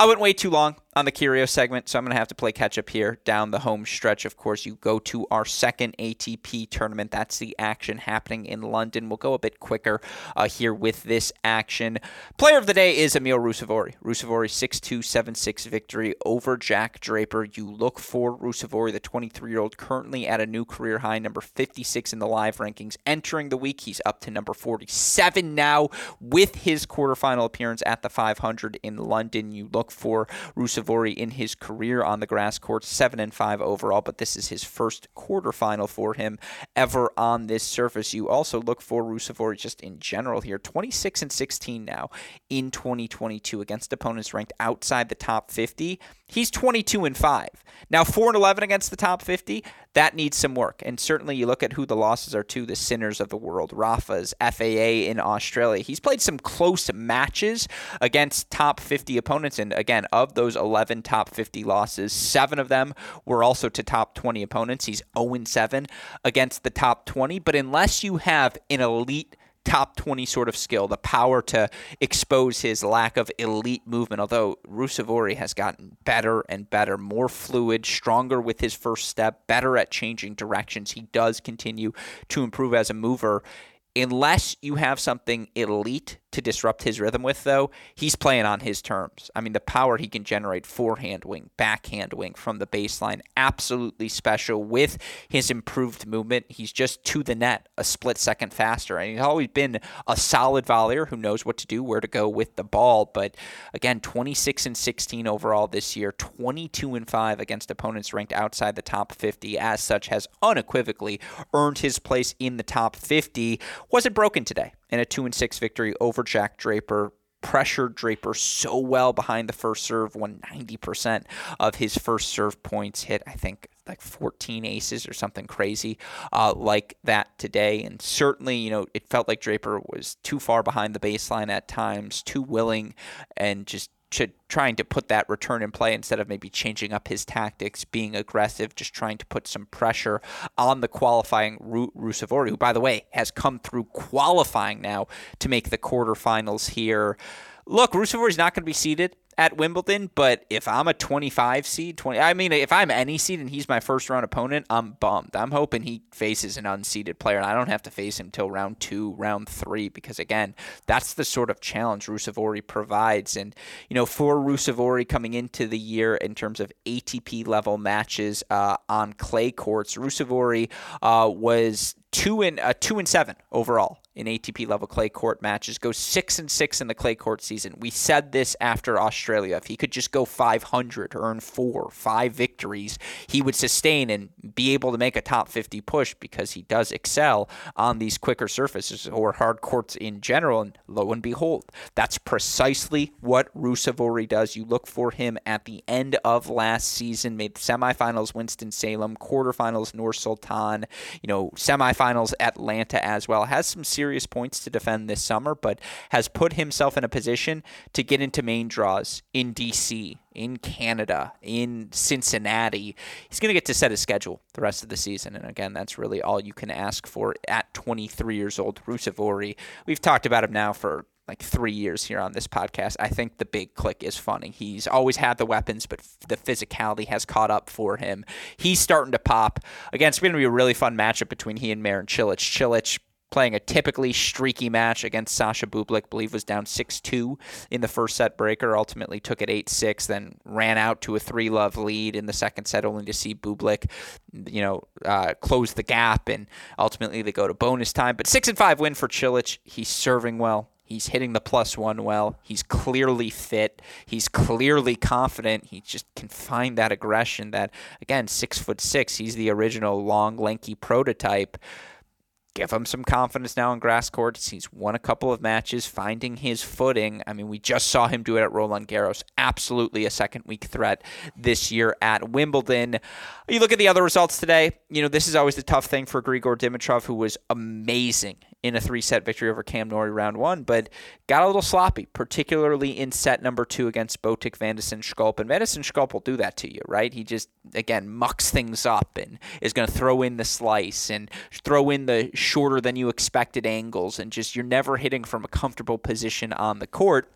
I went way too long on the Kyrgios segment, so I'm going to have to play catch up here down the home stretch. Of course, you go to our second ATP tournament. That's the action happening in London. We'll go a bit quicker uh, here with this action. Player of the day is Emil Ruusuvuori. Ruusuvuori 6-2, 7-6 victory over Jack Draper. You look for Ruusuvuori, the 23-year-old, currently at a new career high, number 56 in the live rankings. Entering the week, he's up to number 47 now with his quarterfinal appearance at the 500 in London. You look look for Ruusuvuori in his career on the grass court, seven and five overall, but this is his first quarterfinal for him ever on this surface. You also look for Ruusuvuori just in general here, 26 and 16 now in 2022 against opponents ranked outside the top 50. He's 22 and 5. Now 4 and 11 against the top 50, that needs some work. And certainly you look at who the losses are to, the Sinners of the world, Rafa's, FAA in Australia. He's played some close matches against top 50 opponents and again, of those 11 top 50 losses, 7 of them were also to top 20 opponents. He's 0 7 against the top 20, but unless you have an elite top 20 sort of skill, the power to expose his lack of elite movement. Although Ruusuvuori has gotten better and better, more fluid, stronger with his first step, better at changing directions. He does continue to improve as a mover. Unless you have something elite to disrupt his rhythm with, though, he's playing on his terms. I mean, the power he can generate forehand wing, backhand wing from the baseline, absolutely special with his improved movement. He's just to the net a split second faster. And he's always been a solid volleyer who knows what to do, where to go with the ball. But again, 26 and 16 overall this year, 22 and 5 against opponents ranked outside the top 50. As such, has unequivocally earned his place in the top 50. Wasn't broken today in a 2 and 6 victory over Jack Draper pressured Draper so well behind the first serve, won 90% of his first serve points, hit, I think, like 14 aces or something crazy uh, like that today. And certainly, you know, it felt like Draper was too far behind the baseline at times, too willing, and just to trying to put that return in play instead of maybe changing up his tactics, being aggressive, just trying to put some pressure on the qualifying Ru- Ruusuvuori, who, by the way, has come through qualifying now to make the quarterfinals here. Look, Ruusuvuori's not going to be seeded at Wimbledon, but if I'm a 25 seed, 20, I mean, if I'm any seed and he's my first round opponent, I'm bummed. I'm hoping he faces an unseeded player and I don't have to face him till round two, round three, because again, that's the sort of challenge Ruusuvuori provides. And, you know, for Ruusuvuori coming into the year in terms of ATP level matches uh, on clay courts, Ruusuvuori uh, was two and uh, two and seven overall in ATP level clay court matches. Goes six and six in the clay court season. We said this after Australia. If he could just go 500, earn four, five victories, he would sustain and be able to make a top 50 push because he does excel on these quicker surfaces or hard courts in general. And lo and behold, that's precisely what Ruusuvuori does. You look for him at the end of last season, made semifinals Winston Salem, quarterfinals Nur Sultan, you know, semifinals Atlanta as well. Has some serious serious points to defend this summer, but has put himself in a position to get into main draws in DC, in Canada, in Cincinnati. He's going to get to set his schedule the rest of the season. And again, that's really all you can ask for at 23 years old. Ruusuvuori, we've talked about him now for like three years here on this podcast. I think the big click is funny. He's always had the weapons, but the physicality has caught up for him. He's starting to pop. Again, it's going to be a really fun matchup between he and Marin Cilic. Cilic playing a typically streaky match against Sasha Bublik. Believe was down 6-2 in the first set breaker. Ultimately took it 8-6, then ran out to a three-love lead in the second set, only to see Bublik, you know, uh, close the gap, and ultimately they go to bonus time. But six and five win for Cilic. He's serving well. He's hitting the plus one well. He's clearly fit. He's clearly confident. He just can find that aggression that, again, six foot six. He's the original long, lanky prototype give him some confidence now in grass courts. He's won a couple of matches, finding his footing. I mean, we just saw him do it at Roland Garros. Absolutely a second week threat this year at Wimbledon. You look at the other results today. You know, this is always the tough thing for Grigor Dimitrov, who was amazing in a three set victory over Cam Norrie round one, but got a little sloppy, particularly in set number two against Botic van de Zandschulp. And van de Zandschulp will do that to you, right? He just, again, mucks things up and is going to throw in the slice and throw in the shorter than you expected angles. And just, you're never hitting from a comfortable position on the court.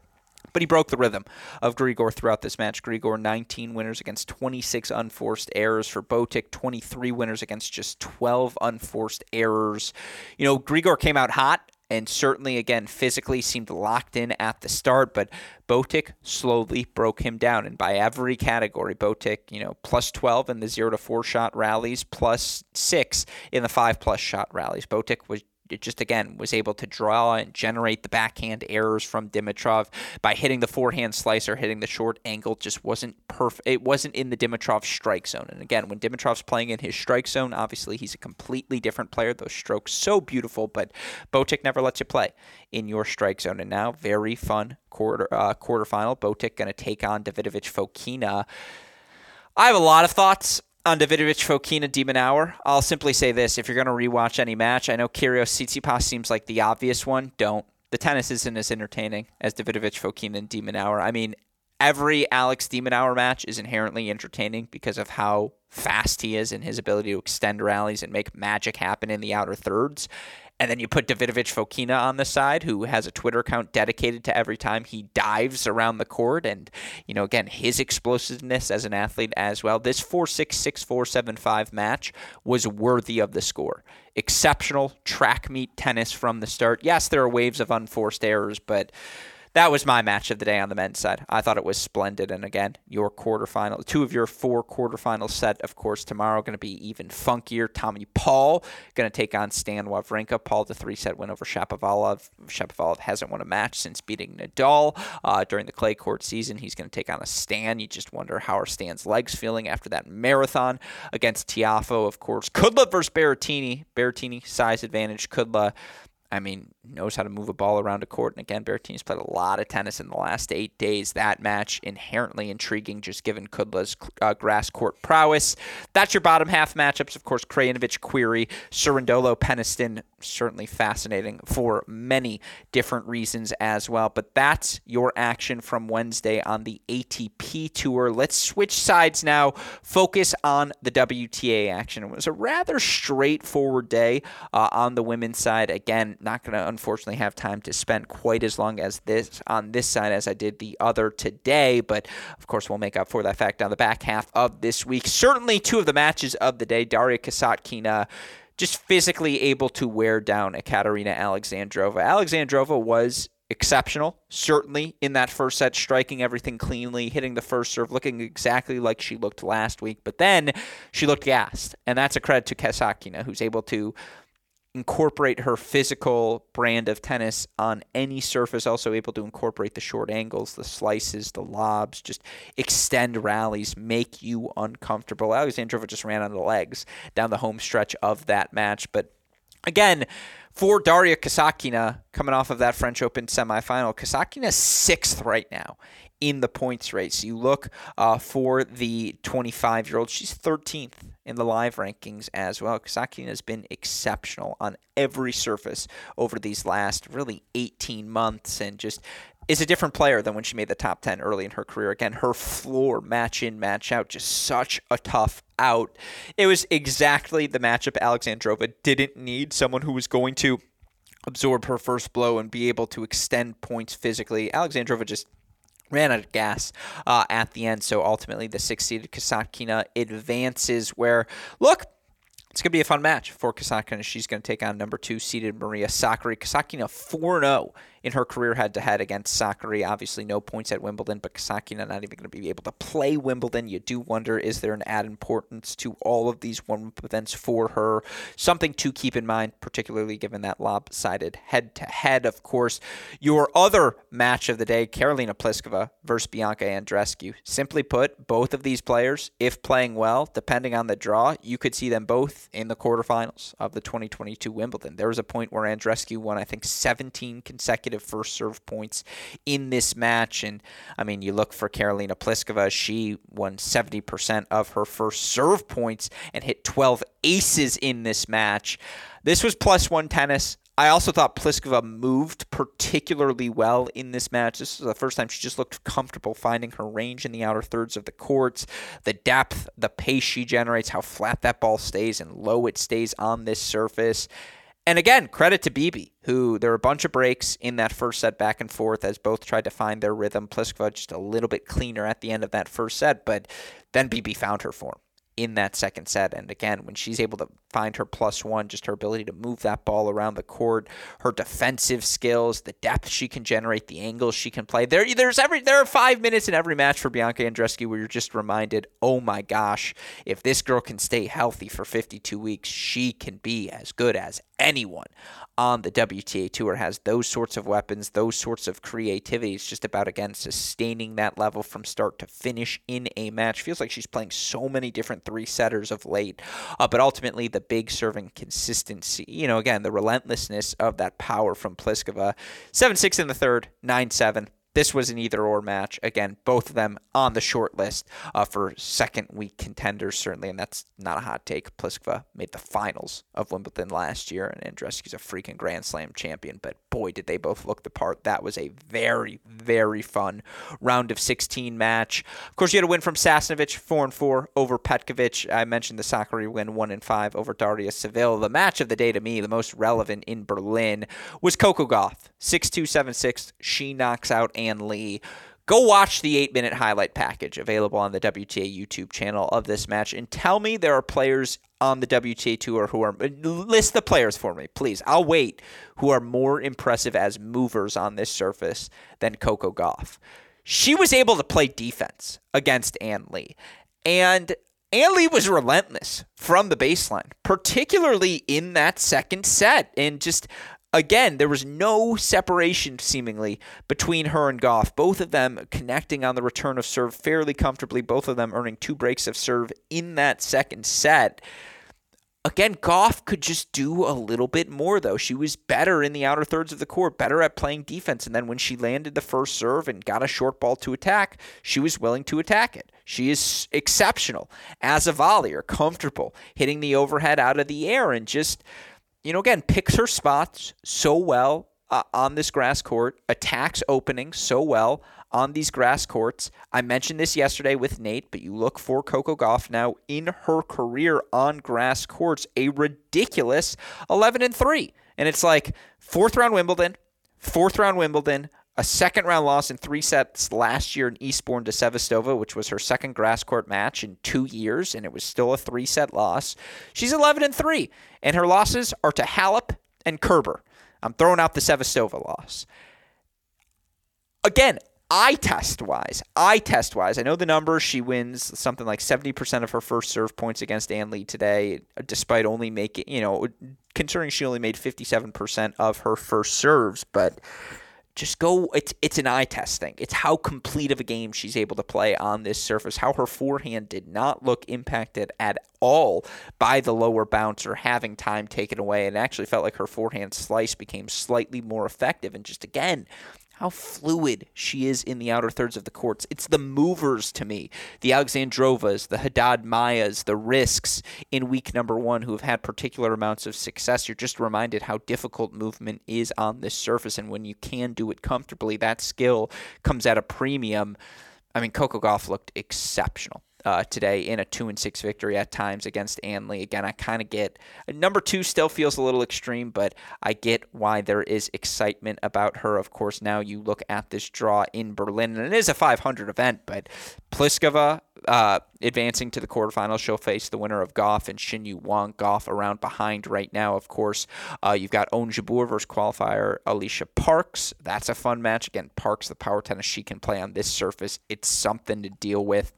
But he broke the rhythm of Grigor throughout this match. Grigor 19 winners against 26 unforced errors for Botic, 23 winners against just 12 unforced errors. You know, Grigor came out hot and certainly again physically seemed locked in at the start, but Botic slowly broke him down. And by every category, Botic, you know, plus 12 in the zero to four shot rallies, plus six in the five plus shot rallies. Botic was just again was able to draw and generate the backhand errors from Dimitrov by hitting the forehand slice or hitting the short angle. Just wasn't perfect. It wasn't in the Dimitrov strike zone. And again, when Dimitrov's playing in his strike zone, obviously he's a completely different player. Those strokes so beautiful, but Botic never lets you play in your strike zone. And now, very fun quarter uh, quarterfinal. Botic going to take on Davidovich Fokina. I have a lot of thoughts on Davidovich Fokina de Minaur, I'll simply say this. If you're going to rewatch any match, I know Kyrgios Tsitsipas seems like the obvious one. Don't. The tennis isn't as entertaining as Davidovich Fokina and de Minaur. I mean, every Alex de Minaur match is inherently entertaining because of how fast he is and his ability to extend rallies and make magic happen in the outer thirds. And then you put Davidovich Fokina on the side, who has a Twitter account dedicated to every time he dives around the court. And, you know, again, his explosiveness as an athlete as well. This 4 6 6 4 7 5 match was worthy of the score. Exceptional track meet tennis from the start. Yes, there are waves of unforced errors, but that was my match of the day on the men's side. I thought it was splendid. And again, your quarterfinal, two of your four quarterfinal set, of course, tomorrow going to be even funkier. Tommy Paul going to take on Stan Wawrinka. Paul, the three set win over Shapovalov. Shapovalov hasn't won a match since beating Nadal uh, during the clay court season. He's going to take on a Stan. You just wonder how are Stan's legs feeling after that marathon against Tiafoe, of course. Kudla versus Berrettini. Berrettini, size advantage. Kudla I mean, knows how to move a ball around a court. And again, Berrettini's played a lot of tennis in the last eight days. That match inherently intriguing, just given Kudla's uh, grass court prowess. That's your bottom half matchups. Of course, Krajinovic, Querrey, Cerundolo, Peniston. Certainly fascinating for many different reasons as well. But that's your action from Wednesday on the ATP Tour. Let's switch sides now. Focus on the WTA action. It was a rather straightforward day uh, on the women's side. Again, not going to unfortunately have time to spend quite as long as this on this side as I did the other today, but of course we'll make up for that fact on the back half of this week. Certainly two of the matches of the day, Daria Kasatkina just physically able to wear down Ekaterina Alexandrova. Alexandrova was exceptional, certainly in that first set, striking everything cleanly, hitting the first serve, looking exactly like she looked last week. But then she looked gassed, and that's a credit to Kasatkina, who's able to incorporate her physical brand of tennis on any surface, also able to incorporate the short angles, the slices, the lobs, just extend rallies, make you uncomfortable. Alexandrova just ran on the legs down the home stretch of that match. But again, for Daria Kasatkina, coming off of that French Open semifinal, Kasatkina sixth right now in the points race. You look uh, for the 25 year old, she's 13th in the live rankings as well. Kasatkina has been exceptional on every surface over these last really 18 months and just is a different player than when she made the top 10 early in her career. Again, her floor match in, match out, just such a tough out. It was exactly the matchup Alexandrova didn't need someone who was going to absorb her first blow and be able to extend points physically. Alexandrova just ran out of gas uh, at the end. So ultimately, the six seeded Kasatkina advances. Where, look, it's going to be a fun match for Kasatkina. She's going to take on number two seeded Maria Sakkari. Kasatkina 4 0 in her career head to head against Sakkari. Obviously, no points at Wimbledon, but Kasatkina not even going to be able to play Wimbledon. You do wonder is there an added importance to all of these warm events for her? Something to keep in mind, particularly given that lopsided head to head. Of course, your other match of the day, Karolina Pliskova versus Bianca Andreescu. Simply put, both of these players, if playing well, depending on the draw, you could see them both in the quarterfinals of the 2022 Wimbledon. There was a point where Andreescu won, I think, 17 consecutive consecutive first serve points in this match. And I mean, you look for Karolina Pliskova, she won 70% of her first serve points and hit 12 aces in this match. This was plus one tennis. I also thought Pliskova moved particularly well in this match. This was the first time she just looked comfortable finding her range in the outer thirds of the courts. The depth, the pace she generates, how flat that ball stays and low it stays on this surface. And again, credit to Bibi, who there were a bunch of breaks in that first set back and forth as both tried to find their rhythm. Pliskova just a little bit cleaner at the end of that first set, but then Bibi found her form in that second set. And again, when she's able to find her plus one, just her ability to move that ball around the court, her defensive skills, the depth she can generate, the angles she can play. There, there's every there are five minutes in every match for Bianca Andreescu where you're just reminded, oh my gosh, if this girl can stay healthy for 52 weeks, she can be as good as anyone on the WTA Tour has those sorts of weapons, those sorts of creativity. It's just about, again, sustaining that level from start to finish in a match. Feels like she's playing so many different three setters of late. Uh, but ultimately, the big serving consistency, you know, again, the relentlessness of that power from Pliskova. 7 6 in the third, 9 7 this was an either or match. Again, both of them on the short list uh, for second week contenders, certainly, and that's not a hot take. Pliskova made the finals of Wimbledon last year, and Andreescu's a freaking Grand Slam champion, but boy, did they both look the part. That was a very, very fun round of 16 match. Of course, you had a win from Sasnovich, 4 and 4 over Petkovic. I mentioned the Sakkari win, 1 and 5 over Daria Saville. The match of the day to me, the most relevant in Berlin, was Coco Gauff, 6 2 7 6. She knocks out Ann Li. Go watch the eight minute highlight package available on the WTA YouTube channel of this match and tell me there are players on the WTA tour who are list the players for me, please. I'll wait. Who are more impressive as movers on this surface than Coco Gauff? She was able to play defense against Ann Li, And Ann Li was relentless from the baseline, particularly in that second set. And just again, there was no separation seemingly between her and Gauff. Both of them connecting on the return of serve fairly comfortably, both of them earning two breaks of serve in that second set. Again, Gauff could just do a little bit more, though. She was better in the outer thirds of the court, better at playing defense. And then when she landed the first serve and got a short ball to attack, she was willing to attack it. She is exceptional as a volleyer, comfortable hitting the overhead out of the air and just you know, again, picks her spots so well uh, on this grass court, attacks openings so well on these grass courts. I mentioned this yesterday with Nate, but you look for Coco Gauff now in her career on grass courts, a ridiculous 11 and 3. And it's like fourth round Wimbledon, fourth round Wimbledon, a second round loss in three sets last year in Eastbourne to Sevastova, which was her second grass court match in two years, and it was still a three set loss. She's 11 and 3, and her losses are to Halep and Kerber. I'm throwing out the Sevastova loss. Again, eye test wise, eye test wise, I know the numbers. She wins something like 70% of her first serve points against Ann Li today, despite only making, you know, considering she only made 57% of her first serves. But just go it's it's an eye test thing. It's how complete of a game she's able to play on this surface. How her forehand did not look impacted at all by the lower bouncer having time taken away and actually felt like her forehand slice became slightly more effective and just again how fluid she is in the outer thirds of the courts. It's the movers to me, the Alexandrovas, the Haddad Mayas, the risks in week number one who have had particular amounts of success. You're just reminded how difficult movement is on this surface, and when you can do it comfortably, that skill comes at a premium. I mean, Coco Gauff looked exceptional uh, today in a two and six victory at times against Li. Again, I kind of get number two still feels a little extreme, but I get why there is excitement about her. Of course, now you look at this draw in Berlin, and it is a 500 event, but Pliskova, uh, advancing to the quarterfinals. She'll face the winner of Gauff and Yu Wang. Gauff around behind right now, of course. Uh, you've got Ons Jabeur versus qualifier Alicia Parks. That's a fun match. Again, Parks, the power tennis she can play on this surface. It's something to deal with.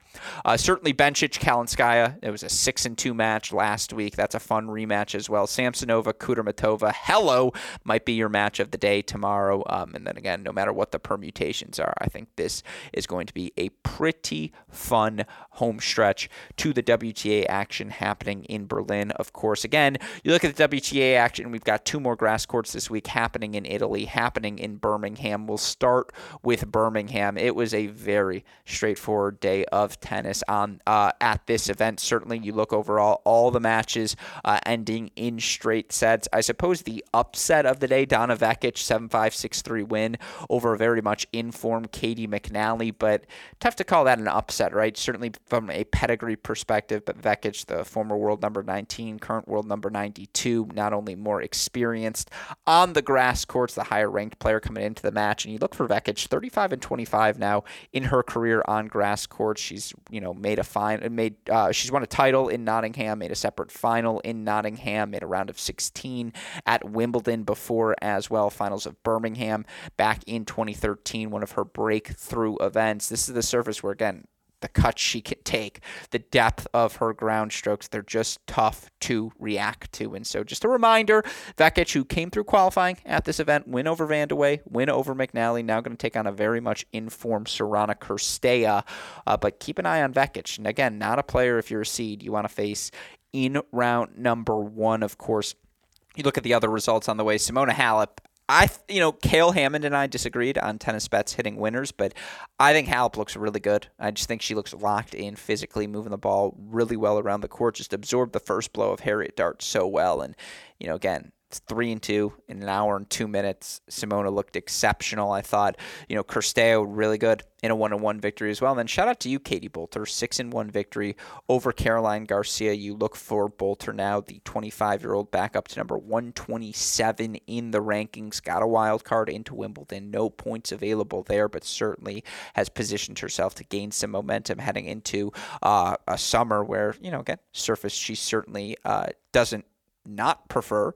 Uh, certainly Bencic, Kalinskaya. It was a six and two match last week. That's a fun rematch as well. Samsonova, Kudermetova. Hello might be your match of the day tomorrow. Um, and then again, no matter what the permutations are, I think this is going to be a pretty fun home stretch to the WTA action happening in Berlin. Of course, again, you look at the WTA action. We've got two more grass courts this week happening in Italy, happening in Birmingham. We'll start with Birmingham. It was a very straightforward day of tennis on uh, at this event. Certainly, you look overall, all the matches uh, ending in straight sets. I suppose the upset of the day, Donna Vekic, 7 5 6 3 win over a very much informed Katie McNally, but tough to call that an upset, right? Certainly from a pedigree perspective, but Vekic, the former world number 19, current world number 92, not only more experienced on the grass courts, the higher ranked player coming into the match. And you look for Vekic, 35 and 25 now in her career on grass courts. She's you know made a fine, made uh, she's won a title in Nottingham, made a separate final in Nottingham, made a round of 16 at Wimbledon before as well. Finals of Birmingham back in 2013, one of her breakthrough events. This is the surface where again the cuts she can take, the depth of her ground strokes. They're just tough to react to. And so, just a reminder Vekic, who came through qualifying at this event, win over Vandeweghe, win over McNally, now going to take on a very much informed Sorana Cirstea. Uh, but keep an eye on Vekic. And again, not a player if you're a seed you want to face in round number one, of course. You look at the other results on the way. Simona Halep I, you know, Cale Hammond and I disagreed on tennis bets hitting winners, but I think Halep looks really good. I just think she looks locked in physically, moving the ball really well around the court, just absorbed the first blow of Harriet Dart so well. And, you know, again, it's three and two in an hour and two minutes. Simona looked exceptional. I thought, you know, Cirstea really good in a one-on-one victory as well. And then shout out to you, Katie Boulter, six and one victory over Caroline Garcia. You look for Boulter now, the 25-year-old, back up to number 127 in the rankings. Got a wild card into Wimbledon. No points available there, but certainly has positioned herself to gain some momentum heading into uh, a summer where you know again surface she certainly uh, doesn't not prefer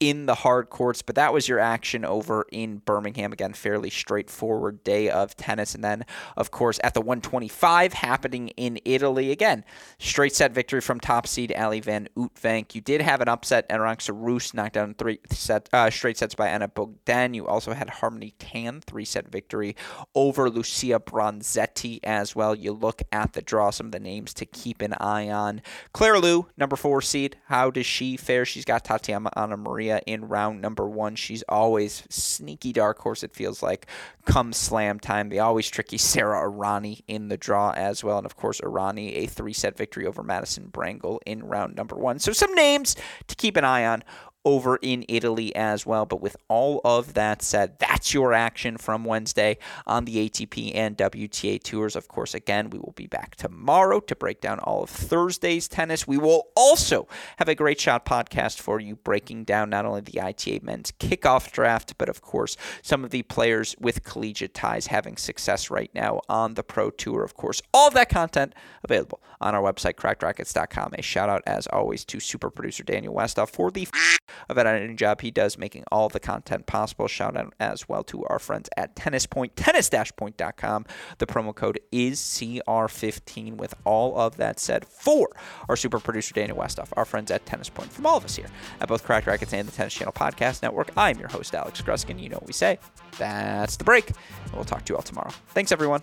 in the hard courts, but that was your action over in Birmingham. Again, fairly straightforward day of tennis. And then, of course, at the 125 happening in Italy, again, straight set victory from top seed Ali Van Uytvanck. You did have an upset. Arantxa Rus knocked down three set, uh, straight sets by Ana Bogdan. You also had Harmony Tan, three set victory over Lucia Bronzetti as well. You look at the draw, some of the names to keep an eye on. Claire Liu, number four seed. How does she fare? She's got Tatiana Maria in round number one. She's always sneaky dark horse, it feels like, come slam time. The always tricky Sarah Errani in the draw as well. And of course, Errani, a three set victory over Madison Brengle in round number one. So some names to keep an eye on over in Italy as well. But with all of that said, that's your action from Wednesday on the ATP and WTA tours. Of course, again, we will be back tomorrow to break down all of Thursday's tennis. We will also have a great shot podcast for you, breaking down not only the ITA men's kickoff draft, but of course, some of the players with collegiate ties having success right now on the Pro Tour. Of course, all that content available on our website, crackedracquets.com. A shout out, as always, to super producer Daniel Westoff for the an editing job he does making all the content possible. Shout out as well to our friends at Tennis Point, tennis-point.com. The promo code is CR15. With all of that said, for our super producer Daniel Westoff, our friends at Tennis Point, from all of us here at both Crack Racquets and the Tennis Channel Podcast Network, I'm your host, Alex Gruskin. You know what we say. That's the break. We'll talk to you all tomorrow. Thanks, everyone.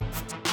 You